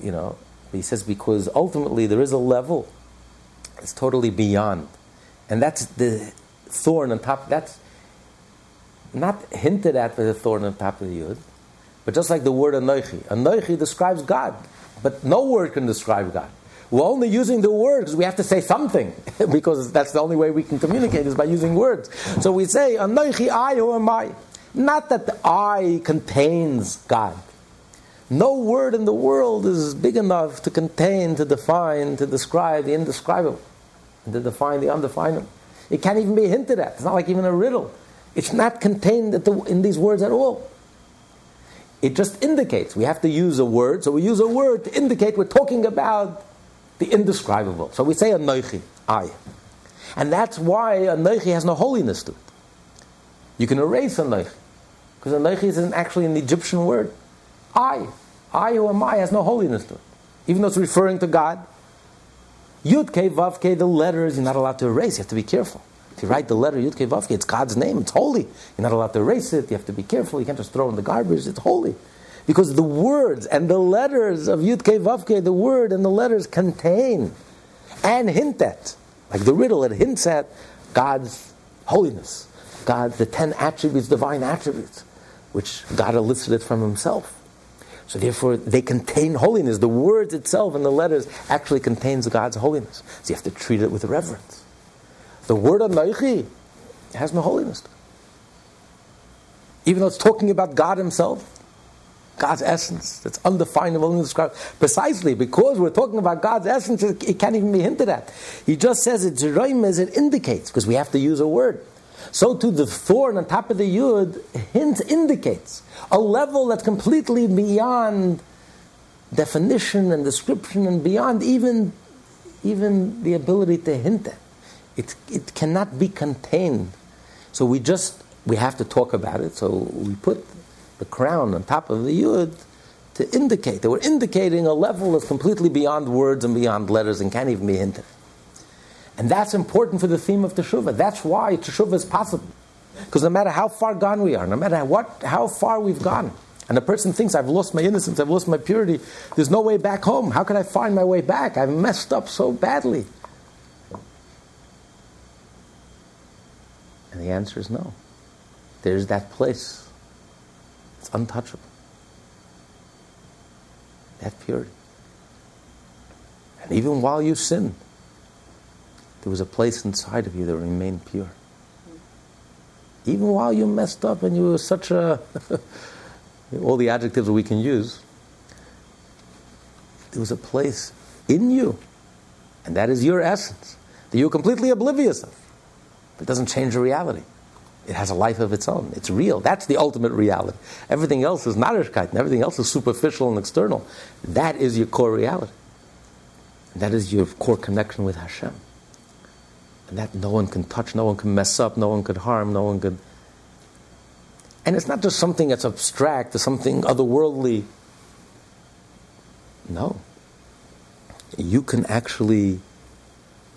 You know, he says because ultimately there is a level it's totally beyond. And that's the thorn on top, that's not hinted at by the thorn on top of the yud, but just like the word Anoichi. Anoichi describes God, but no word can describe God. We're only using the word because we have to say something, [laughs] because that's the only way we can communicate is by using words. So we say, Anoichi I, who am I? Not that the I contains God. No word in the world is big enough to contain, to define, to describe the indescribable, to define the undefinable. It can't even be hinted at. It's not like even a riddle. It's not contained in these words at all. It just indicates. We have to use a word, so we use a word to indicate we're talking about the indescribable. So we say Anoichi, I. And that's why Anoichi has no holiness to it. You can erase Anoichi, because Anoichi isn't actually an Egyptian word. I. I who am I has no holiness to it. Even though it's referring to God. Yud Ke Vav Ke, the letters, you're not allowed to erase. You have to be careful. If you write the letter Yud Ke Vav Ke, it's God's name. It's holy. You're not allowed to erase it. You have to be careful. You can't just throw in the garbage. It's holy. Because the words and the letters of Yud Ke Vav Ke, the word and the letters contain and hint at, like the riddle, it hints at God's holiness, God, the ten attributes, divine attributes, which God elicited from Himself. So therefore, they contain holiness. The words itself and the letters actually contains God's holiness. So you have to treat it with reverence. The word Anoichi has no holiness. Even though it's talking about God Himself, God's essence, that's undefinable, indescribable. Precisely because we're talking about God's essence, it can't even be hinted at. He just says it's as it indicates, because we have to use a word. So too, the thorn on top of the yud hints indicates a level that's completely beyond definition and description and beyond even, even the ability to hint at. It, it cannot be contained. So we just, we have to talk about it. So we put the crown on top of the yud to indicate that we're indicating a level that's completely beyond words and beyond letters and can't even be hinted. And that's important for the theme of Teshuvah. That's why Teshuvah is possible. Because no matter how far gone we are, no matter what, how far we've gone, and a person thinks, I've lost my innocence, I've lost my purity, there's no way back home. How can I find my way back? I've messed up so badly. And the answer is no. There's that place. It's untouchable. That purity. And even while you sin, there was a place inside of you that remained pure. Even while you messed up and you were such a. [laughs] all the adjectives we can use, there was a place in you, and that is your essence, that you're completely oblivious of. But it doesn't change the reality. It has a life of its own. It's real. That's the ultimate reality. Everything else is narishkeit, and everything else is superficial and external. That is your core reality. That is your core connection with Hashem and that no one can touch, no one can mess up, no one could harm, no one could. And it's not just something that's abstract or something otherworldly. No. You can actually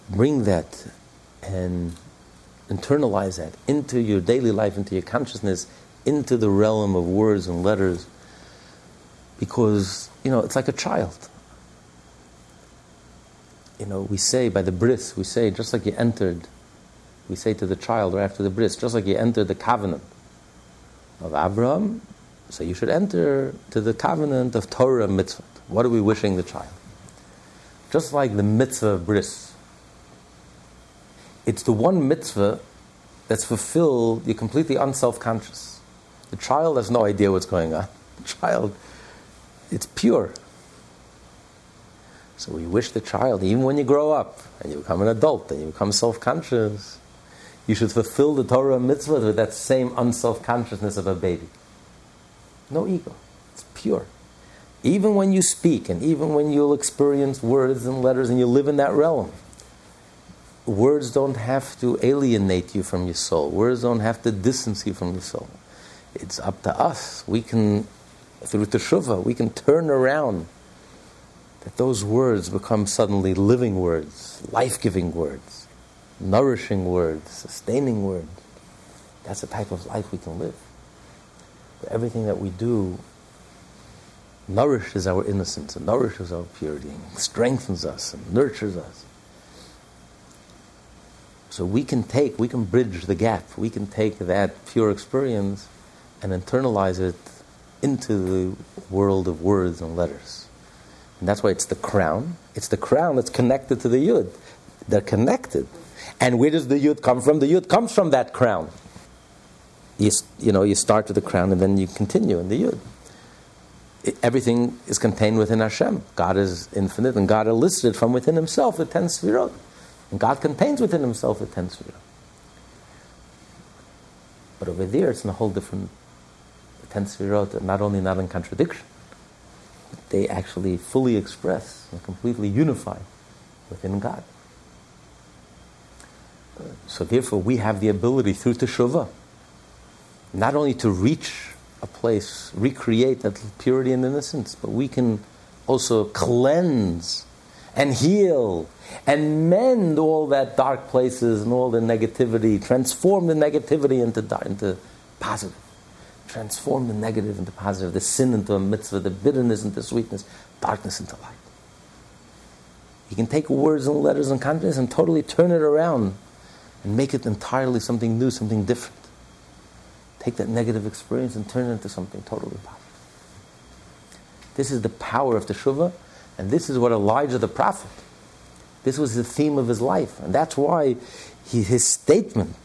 bring that and internalize that into your daily life, into your consciousness, into the realm of words and letters. Because, you know, it's like a child you know, we say by the bris, we say just like you entered, we say to the child right after the bris, just like you entered the covenant of Abraham, so you should enter to the covenant of Torah mitzvah. What are we wishing the child? Just like the mitzvah of bris. It's the one mitzvah that's fulfilled, you're completely unself conscious. The child has no idea what's going on. [laughs] The child, it's pure. So we wish the child, even when you grow up and you become an adult and you become self conscious, you should fulfill the Torah mitzvah with that same unself consciousness of a baby. No ego. It's pure. Even when you speak and even when you'll experience words and letters and you live in that realm, words don't have to alienate you from your soul. Words don't have to distance you from your soul. It's up to us. We can, through teshuvah, we can turn around that those words become suddenly living words, life giving words, nourishing words, sustaining words. That's the type of life we can live. Where everything that we do nourishes our innocence and nourishes our purity and strengthens us and nurtures us. So we can take, we can bridge the gap, we can take that pure experience and internalize it into the world of words and letters And that's why it's the crown. It's the crown that's connected to the yud. They're connected. And where does the yud come from? The yud comes from that crown. You, you know, you start with the crown and then you continue in the yud. It, everything is contained within Hashem. God is infinite, and God elicited from within Himself the ten sefirot. And God contains within Himself the ten sefirot. But over there, it's in a whole different. The ten sefirot, not only not in contradiction, but they actually fully express and completely unify within God. So therefore, we have the ability through teshuvah not only to reach a place, recreate that purity and innocence, but we can also cleanse and heal and mend all that dark places and all the negativity, transform the negativity into, into positive, transform the negative into positive, the sin into a mitzvah, the bitterness into sweetness, darkness into light. You can take words and letters and contents and totally turn it around and make it entirely something new, something different. Take that negative experience and turn it into something totally positive. This is the power of the teshuvah, and this is what Elijah the prophet, this was the theme of his life. And that's why he, his statement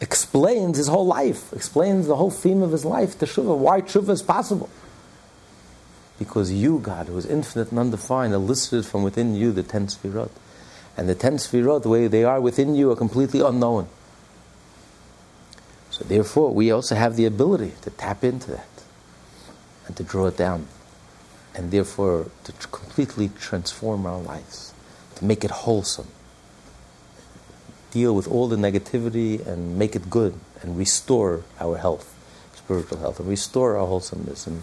explains his whole life, explains the whole theme of his life, teshuvah, why teshuvah is possible. Because you, God, who is infinite and undefined, elicited from within you the ten sefirot. And the ten sefirot, the way they are within you, are completely unknown. So therefore, we also have the ability to tap into that and to draw it down, and therefore to completely transform our lives, to make it wholesome, deal with all the negativity and make it good, and restore our health, spiritual health, and restore our wholesomeness, and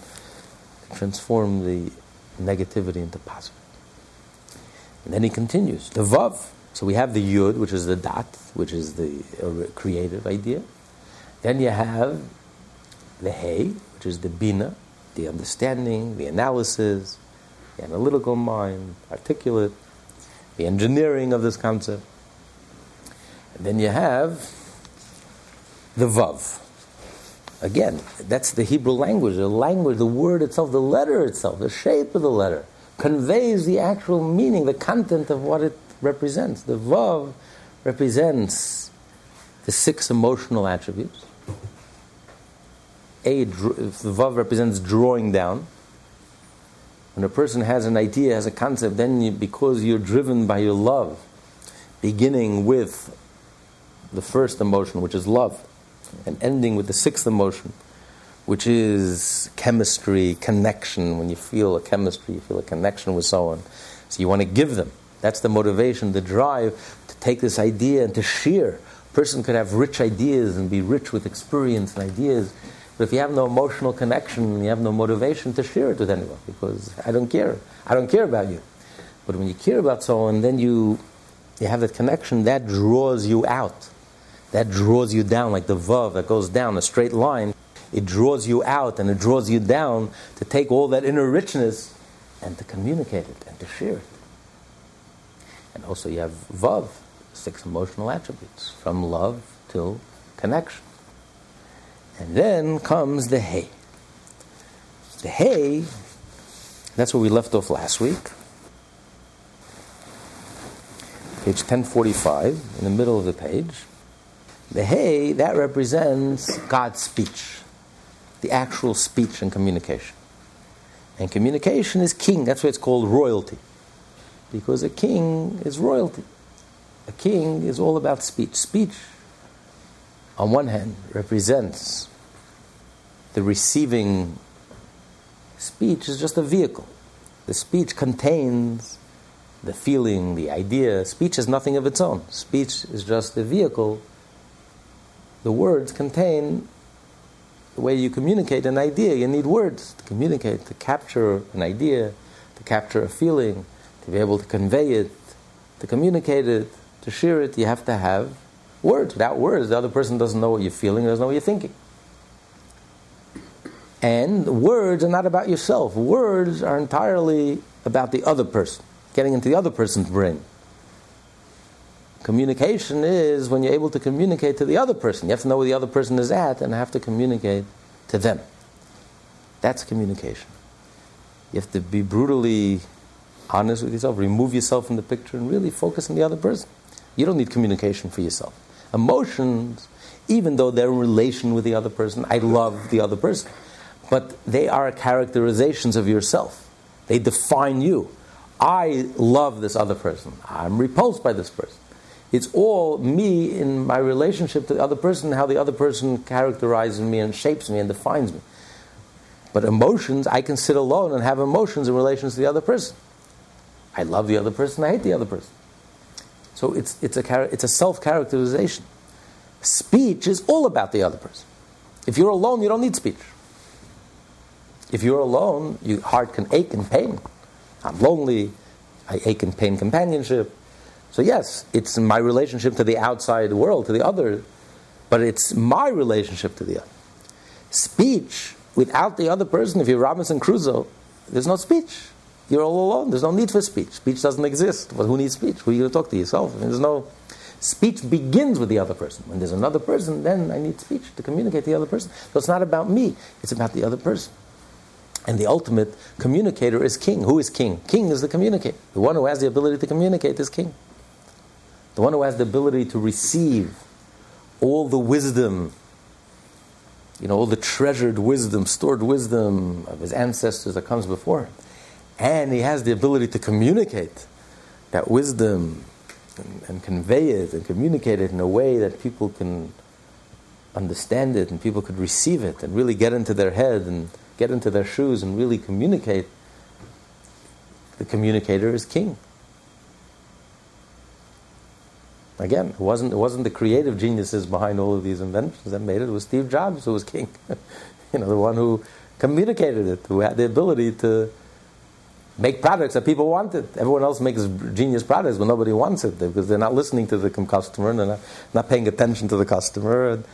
transform the negativity into positive. And then he continues, the Vav. So we have the Yud, which is the Dat, which is the creative idea. Then you have the Hey, which is the Bina, the understanding, the analysis, the analytical mind, articulate, the engineering of this concept. And then you have the Vav. Again, that's the Hebrew language. The language, the word itself, the letter itself, the shape of the letter conveys the actual meaning, the content of what it represents. The Vav represents the six emotional attributes. A, the Vav represents drawing down. When a person has an idea, has a concept, then you, because you're driven by your love, beginning with the first emotion, which is love, and ending with the sixth emotion, which is chemistry, connection. When you feel a chemistry, you feel a connection with someone. So you want to give them. That's the motivation, the drive to take this idea and to share. A person could have rich ideas and be rich with experience and ideas, but if you have no emotional connection, you have no motivation to share it with anyone because I don't care. I don't care about you. But when you care about someone, then you, you have that connection that draws you out. That draws you down like the vav that goes down a straight line. It draws you out and it draws you down to take all that inner richness and to communicate it and to share it. And also you have vav, six emotional attributes, from love till connection. And then comes the hay. The hay, that's where we left off last week. Page 1045, in the middle of the page. The hay, that represents God's speech, the actual speech and communication. And communication is king, that's why it's called royalty. Because a king is royalty. A king is all about speech. Speech on one hand, represents the receiving speech is just a vehicle. The speech contains the feeling, the idea. Speech is nothing of its own. Speech is just a vehicle. The words contain the way you communicate an idea. You need words to communicate, to capture an idea, to capture a feeling, to be able to convey it, to communicate it, to share it. You have to have words. Without words, the other person doesn't know what you're feeling, doesn't know what you're thinking. And words are not about yourself. Words are entirely about the other person, getting into the other person's brain. Communication is when you're able to communicate to the other person. You have to know where the other person is at and have to communicate to them. That's communication. You have to be brutally honest with yourself, remove yourself from the picture, and really focus on the other person. You don't need communication for yourself. Emotions, even though they're in relation with the other person, I love the other person, but they are characterizations of yourself. They define you. I love this other person. I'm repulsed by this person. It's all me in my relationship to the other person, how the other person characterizes me and shapes me and defines me. But emotions, I can sit alone and have emotions in relation to the other person. I love the other person, I hate the other person. So it's, it's a, it's a self characterization. Speech is all about the other person. If you're alone, you don't need speech. If you're alone, your heart can ache in pain. I'm lonely, I ache in pain companionship. So, yes, it's my relationship to the outside world, to the other, but it's my relationship to the other. Speech without the other person, if you're Robinson Crusoe, there's no speech. You're all alone. There's no need for speech. Speech doesn't exist. But who needs speech? Who are you going to talk to yourself? I mean, there's no speech begins with the other person. When there's another person, then I need speech to communicate to the other person. So it's not about me. It's about the other person. And the ultimate communicator is king. Who is king? King is the communicator. The one who has the ability to communicate is king. The one who has the ability to receive all the wisdom, you know, all the treasured wisdom, stored wisdom of his ancestors that comes before him. And he has the ability to communicate that wisdom and, and convey it and communicate it in a way that people can understand it and people could receive it and really get into their head and get into their shoes and really communicate. The communicator is king. Again, it wasn't, it wasn't the creative geniuses behind all of these inventions that made it. It was Steve Jobs who was king. [laughs] you know, the one who communicated it, who had the ability to make products that people wanted. Everyone else makes genius products, but nobody wants it because they're not listening to the customer and they're not, not paying attention to the customer. And,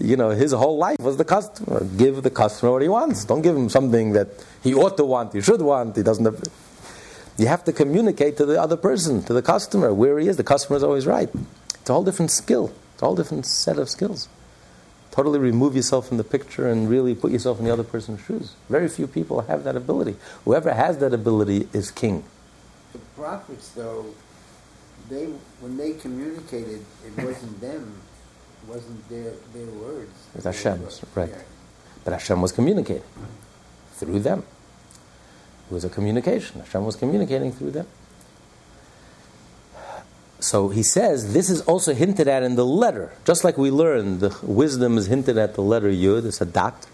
you know, his whole life was the customer. Give the customer what he wants. Don't give him something that he ought to want, he should want. He doesn't. Have, you have to communicate to the other person, to the customer, where he is. The customer is always right. It's a whole different skill. It's a whole different set of skills. Totally remove yourself from the picture and really put yourself in the other person's shoes. Very few people have that ability. Whoever has that ability is king. The prophets, though, they when they communicated, it [laughs] wasn't them, it wasn't their their words. It was Hashem's, right? But Hashem was communicating through them. It was a communication. Hashem was communicating through them. So he says this is also hinted at in the letter. Just like we learned, the wisdom is hinted at the letter Yud, it's a dot.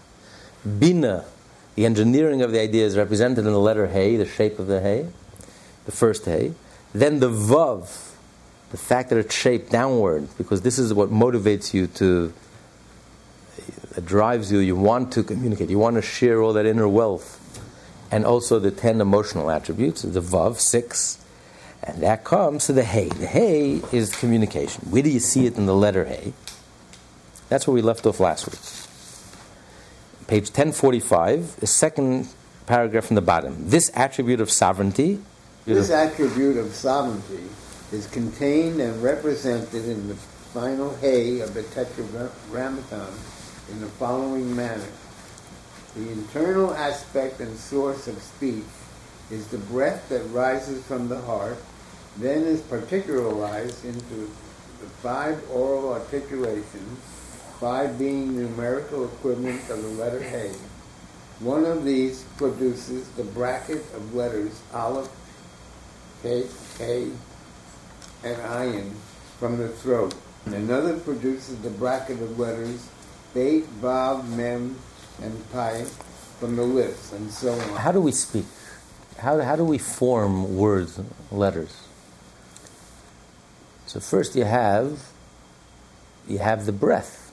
Bina, the engineering of the idea is represented in the letter Hey, the shape of the Hey, the first Hey. Then the Vav, the fact that it's shaped downward, because this is what motivates you to, it drives you, you want to communicate, you want to share all that inner wealth and also the ten emotional attributes, the Vav, six, and that comes to the Hey. The Hey is communication. Where do you see it in the letter Hey? That's where we left off last week. Page 1045, the second paragraph from the bottom. This attribute of sovereignty. This attribute of sovereignty is contained and represented in the final Hey of the Tetragrammaton in the following manner. The internal aspect and source of speech is the breath that rises from the heart, then is particularized into the five oral articulations, five being numerical equivalents of the letter Hey. One of these produces the bracket of letters Aleph, K, K, and Ayin from the throat. Another produces the bracket of letters Beit, Vav, Mem, and pi from the lips, and so on. How do we speak? How, how do we form words, letters? So first you have you have the breath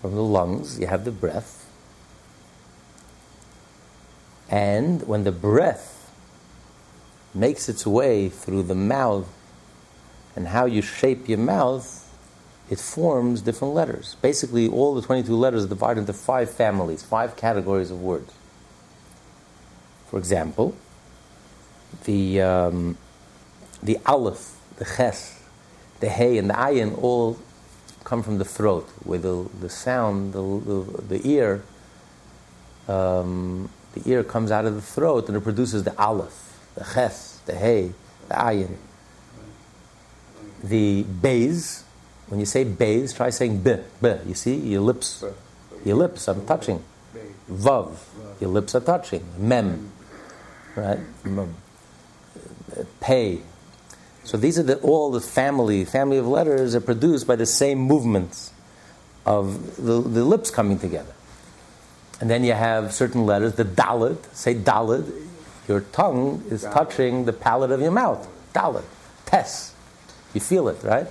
from the lungs. You have the breath, and when the breath makes its way through the mouth, and how you shape your mouth it forms different letters. Basically, all the 22 letters are divided into five families, five categories of words. For example, the, um, the aleph, the ches, the hey, and the ayin all come from the throat, where the, the sound, the, the, the ear, um, The ear comes out of the throat and it produces the aleph, the ches, the hey, the ayin. The bays, when you say bays, try saying b, b. You see, your lips, your lips are touching. Vav, your lips are touching. Mem, right? Mem. Uh, pay. So these are the, all the family, family of letters are produced by the same movements of the, the lips coming together. And then you have certain letters, the dalit, say dalit, your tongue is touching the palate of your mouth. Dalit, tes. You feel it, right?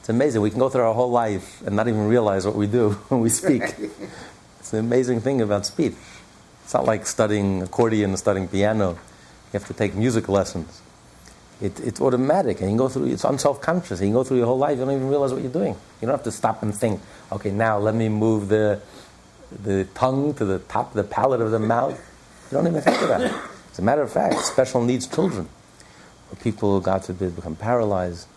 It's amazing. We can go through our whole life and not even realize what we do [laughs] when we speak. it's an amazing thing about speech. It's not like studying accordion and studying piano. You have to take music lessons. It, it's automatic, and you go through. It's unself-conscious. You go through your whole life, you don't even realize what you're doing. You don't have to stop and think. Okay, now let me move the the tongue to the top of the palate of the mouth. You don't even think about it. As a matter of fact, special needs children, or people, God forbid, become paralyzed.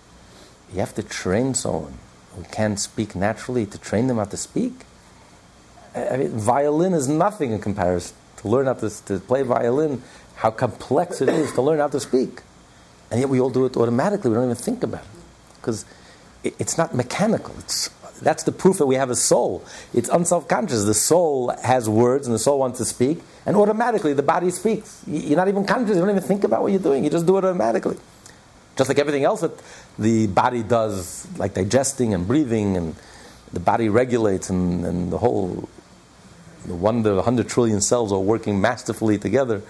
You have to train someone who can't speak naturally to train them how to speak. I mean, violin is nothing in comparison. To learn how to, to play violin, how complex it is to learn how to speak. And yet we all do it automatically. We don't even think about it. Because it, it's not mechanical. It's, that's the proof that we have a soul. It's unself-conscious. The soul has words and the soul wants to speak. And automatically the body speaks. You're not even conscious. You don't even think about what you're doing. You just do it automatically. Just like everything else that the body does, like digesting and breathing, and the body regulates, and, and the whole the wonder, 100 trillion cells are working masterfully together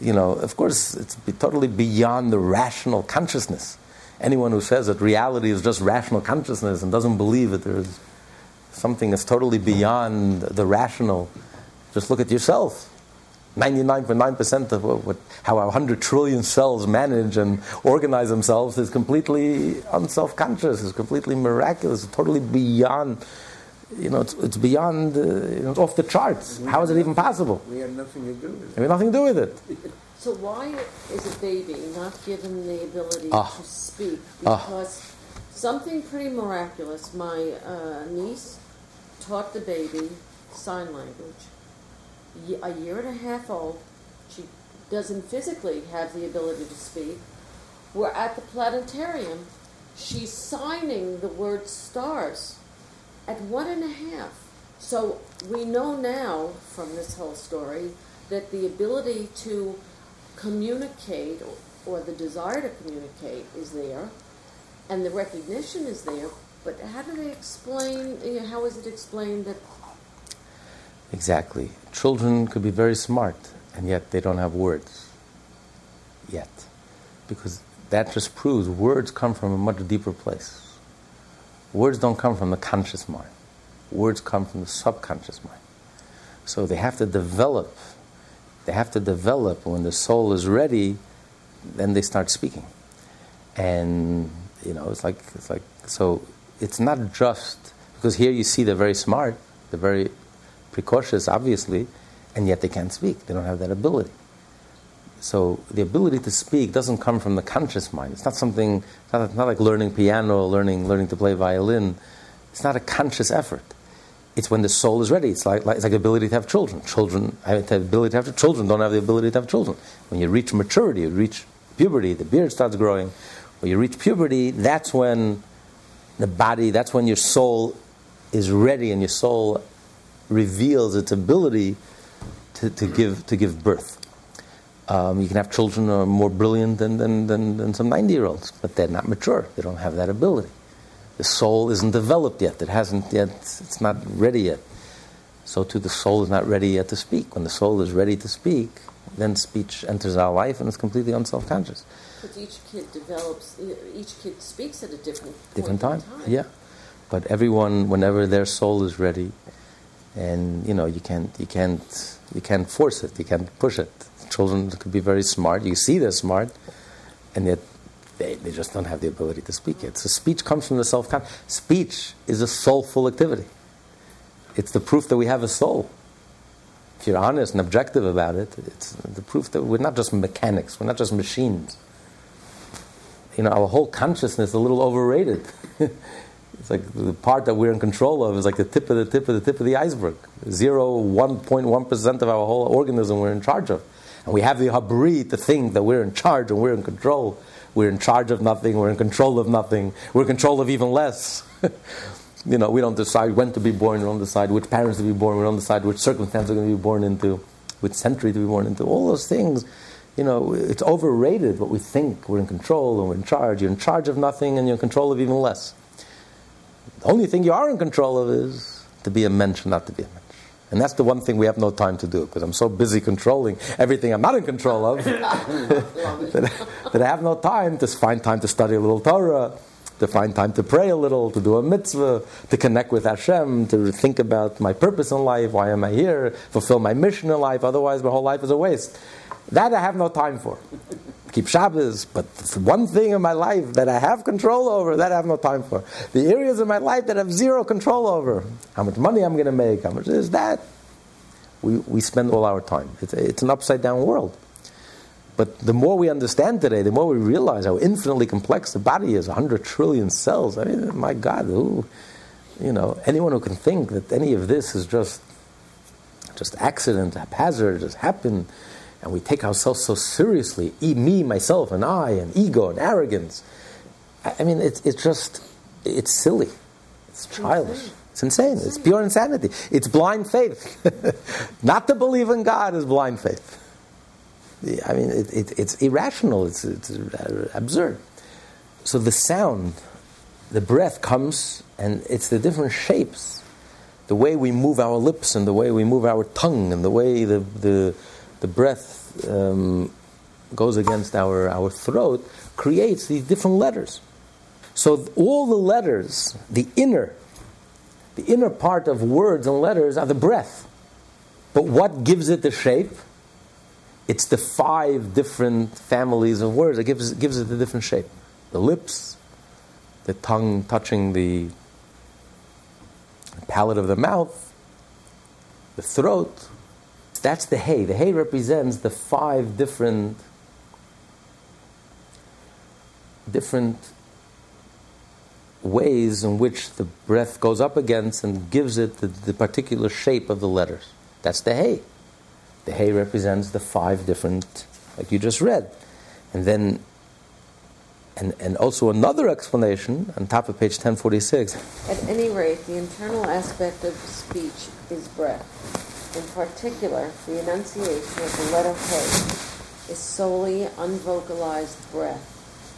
you know, of course, it's totally beyond the rational consciousness. Anyone who says that reality is just rational consciousness and doesn't believe that there's something that's totally beyond the rational, just look at yourself. 99.9% of what, what, how 100 trillion cells manage and organize themselves is completely unself conscious, is completely miraculous, totally beyond you know, it's, it's beyond, uh, you know, it's off the charts. We How is it even possible? We have nothing to do with it. We have nothing to do with it. So why is a baby not given the ability ah. to speak? Ah. Because something pretty miraculous. My uh, niece taught the baby sign language. A year and a half old. She doesn't physically have the ability to speak. We're at the planetarium. She's signing the word stars at one and a half. So we know now from this whole story that the ability to communicate or, or the desire to communicate is there and the recognition is there, but how do they explain, you know, how is it explained that? Exactly. Children could be very smart and yet they don't have words yet. Because that just proves words come from a much deeper place. Words don't come from the conscious mind. Words come from the subconscious mind. So they have to develop. They have to develop when the soul is ready, then they start speaking. And you know, it's like it's like so it's not just because here you see they're very smart, they're very precocious, obviously, and yet they can't speak. They don't have that ability. So the ability to speak doesn't come from the conscious mind. It's not something. It's not, not like learning piano, learning learning to play violin. It's not a conscious effort. It's when the soul is ready. It's like, like it's like the ability to have children. Children have the ability to have children. Don't have the ability to have children. When you reach maturity, you reach puberty. The beard starts growing. When you reach puberty, that's when the body. That's when your soul is ready, and your soul reveals its ability to, to give to give birth. Um, you can have children who are more brilliant than, than, than, than some 90 year olds, but they're not mature. They don't have that ability. The soul isn't developed yet. It hasn't yet, it's not ready yet. So, too, the soul is not ready yet to speak. When the soul is ready to speak, then speech enters our life and it's completely unself conscious. But each kid develops, each kid speaks at a different different time. time. Yeah, but everyone, whenever their soul is ready, and you know, you can't, you can't, you can't force it. You can't push it children could be very smart. You see they're smart, and yet they, they just don't have the ability to speak yet. So speech comes from the self Speech is a soulful activity. It's the proof that we have a soul. If you're honest and objective about it, it's the proof that we're not just mechanics, we're not just machines. You know, our whole consciousness is a little overrated. [laughs] It's like the part that we're in control of is like the tip of the tip of the tip of the iceberg. Zero, 1.1% of our whole organism we're in charge of. And we have the habri to think that we're in charge and we're in control. We're in charge of nothing, we're in control of nothing, we're in control of even less. [laughs] you know, we don't decide when to be born, we don't decide which parents to be born, we don't decide which circumstance we're going to be born into, which century to be born into. All those things, you know, it's overrated what we think we're in control and we're in charge. You're in charge of nothing and you're in control of even less. The only thing you are in control of is to be a mensch, not to be a mensch. And that's the one thing we have no time to do because I'm so busy controlling everything I'm not in control of that, [laughs] that I have no time to find time to study a little Torah, to find time to pray a little, to do a mitzvah, to connect with Hashem, to think about my purpose in life, why am I here, fulfill my mission in life, otherwise my whole life is a waste. That I have no time for. Keep Shabbos, but one thing in my life that I have control over, that I have no time for. The areas of my life that I have zero control over, how much money I'm going to make, how much is that, we, we spend all our time. It's, it's an upside down world. But the more we understand today, the more we realize how infinitely complex the body is 100 trillion cells. I mean, my God, who, you know, anyone who can think that any of this is just, just accident, haphazard, just happened, and we take ourselves so seriously, me, myself, and I, and ego, and arrogance. I mean, it's, it's just, it's silly. It's childish. It's insane. It's pure insanity. It's blind faith. [laughs] Not to believe in God is blind faith. I mean, it, it, it's irrational. It's, it's absurd. So the sound, the breath comes, and it's the different shapes, the way we move our lips, and the way we move our tongue, and the way the the, the breath um, goes against our, our throat, creates these different letters. So all the letters, the inner the inner part of words and letters are the breath. But what gives it the shape? It's the five different families of words that gives, gives it the different shape. The lips, the tongue touching the palate of the mouth, the throat. That's the Hey. The Hey represents the five different different ways in which the breath goes up against and gives it the, the particular shape of the letters. That's the Hey. The Hey represents the five different, like you just read. And then, and, and also another explanation on top of page 1046. At any rate, the internal aspect of speech is breath. In particular, the enunciation of the letter Hey is solely unvocalized breath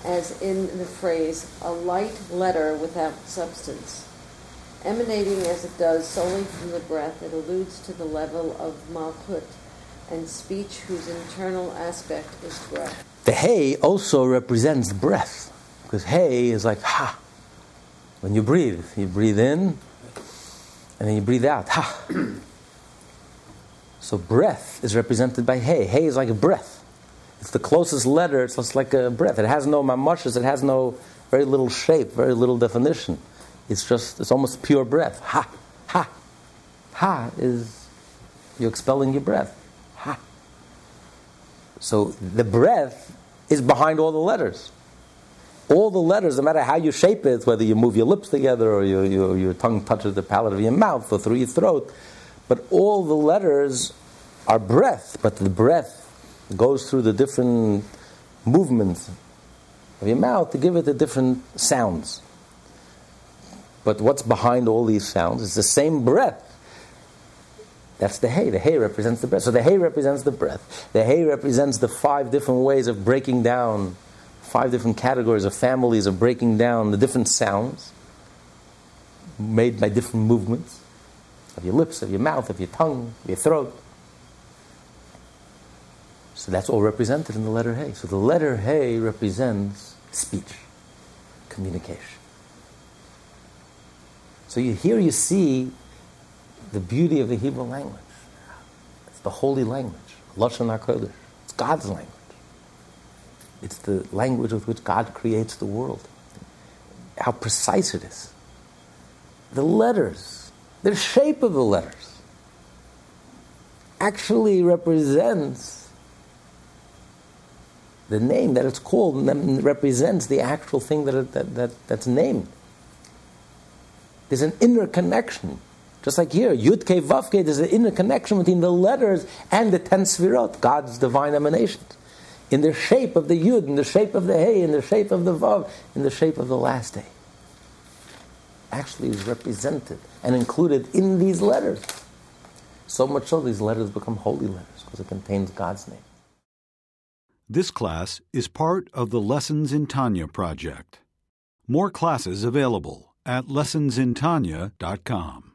as in the phrase, a light letter without substance. Emanating as it does solely from the breath, it alludes to the level of malkut and speech whose internal aspect is breath. The Hey also represents breath, because Hey is like ha. When you breathe, you breathe in, and then you breathe out. Ha. So breath is represented by Hey. Hey is like a breath. It's the closest letter. It's just like a breath. It has no mamashus. It has no very little shape, very little definition. It's just, it's almost pure breath. Ha, ha. Ha is, you're expelling your breath. Ha. So the breath is behind all the letters. All the letters, no matter how you shape it, whether you move your lips together or your, your tongue touches the palate of your mouth or through your throat, but all the letters are breath, but the breath goes through the different movements of your mouth to give it the different sounds. But what's behind all these sounds is the same breath. That's the Hey. The Hey represents the breath. So the Hey represents the breath. The Hey represents the five different ways of breaking down, five different categories of families of breaking down the different sounds made by different movements of your lips, of your mouth, of your tongue, of your throat. So that's all represented in the letter Hey. So the letter Hey represents speech, communication. So you, here you see the beauty of the Hebrew language. It's the holy language, Lashon HaKodesh. It's God's language. It's the language with which God creates the world. How precise it is. The letters, the shape of the letters, actually represents the name that it's called and represents the actual thing that, it, that, that, that's named. There's an inner connection. Just like here, Yud Ke there's an inner connection between the letters and the ten sfirot, God's divine emanations. In the shape of the Yud, in the shape of the Hey, in the shape of the Vav, in the shape of the last day. Actually is represented and included in these letters. So much so, these letters become holy letters because it contains God's name. This class is part of the Lessons in Tanya project. More classes available at lessonsintanya.com.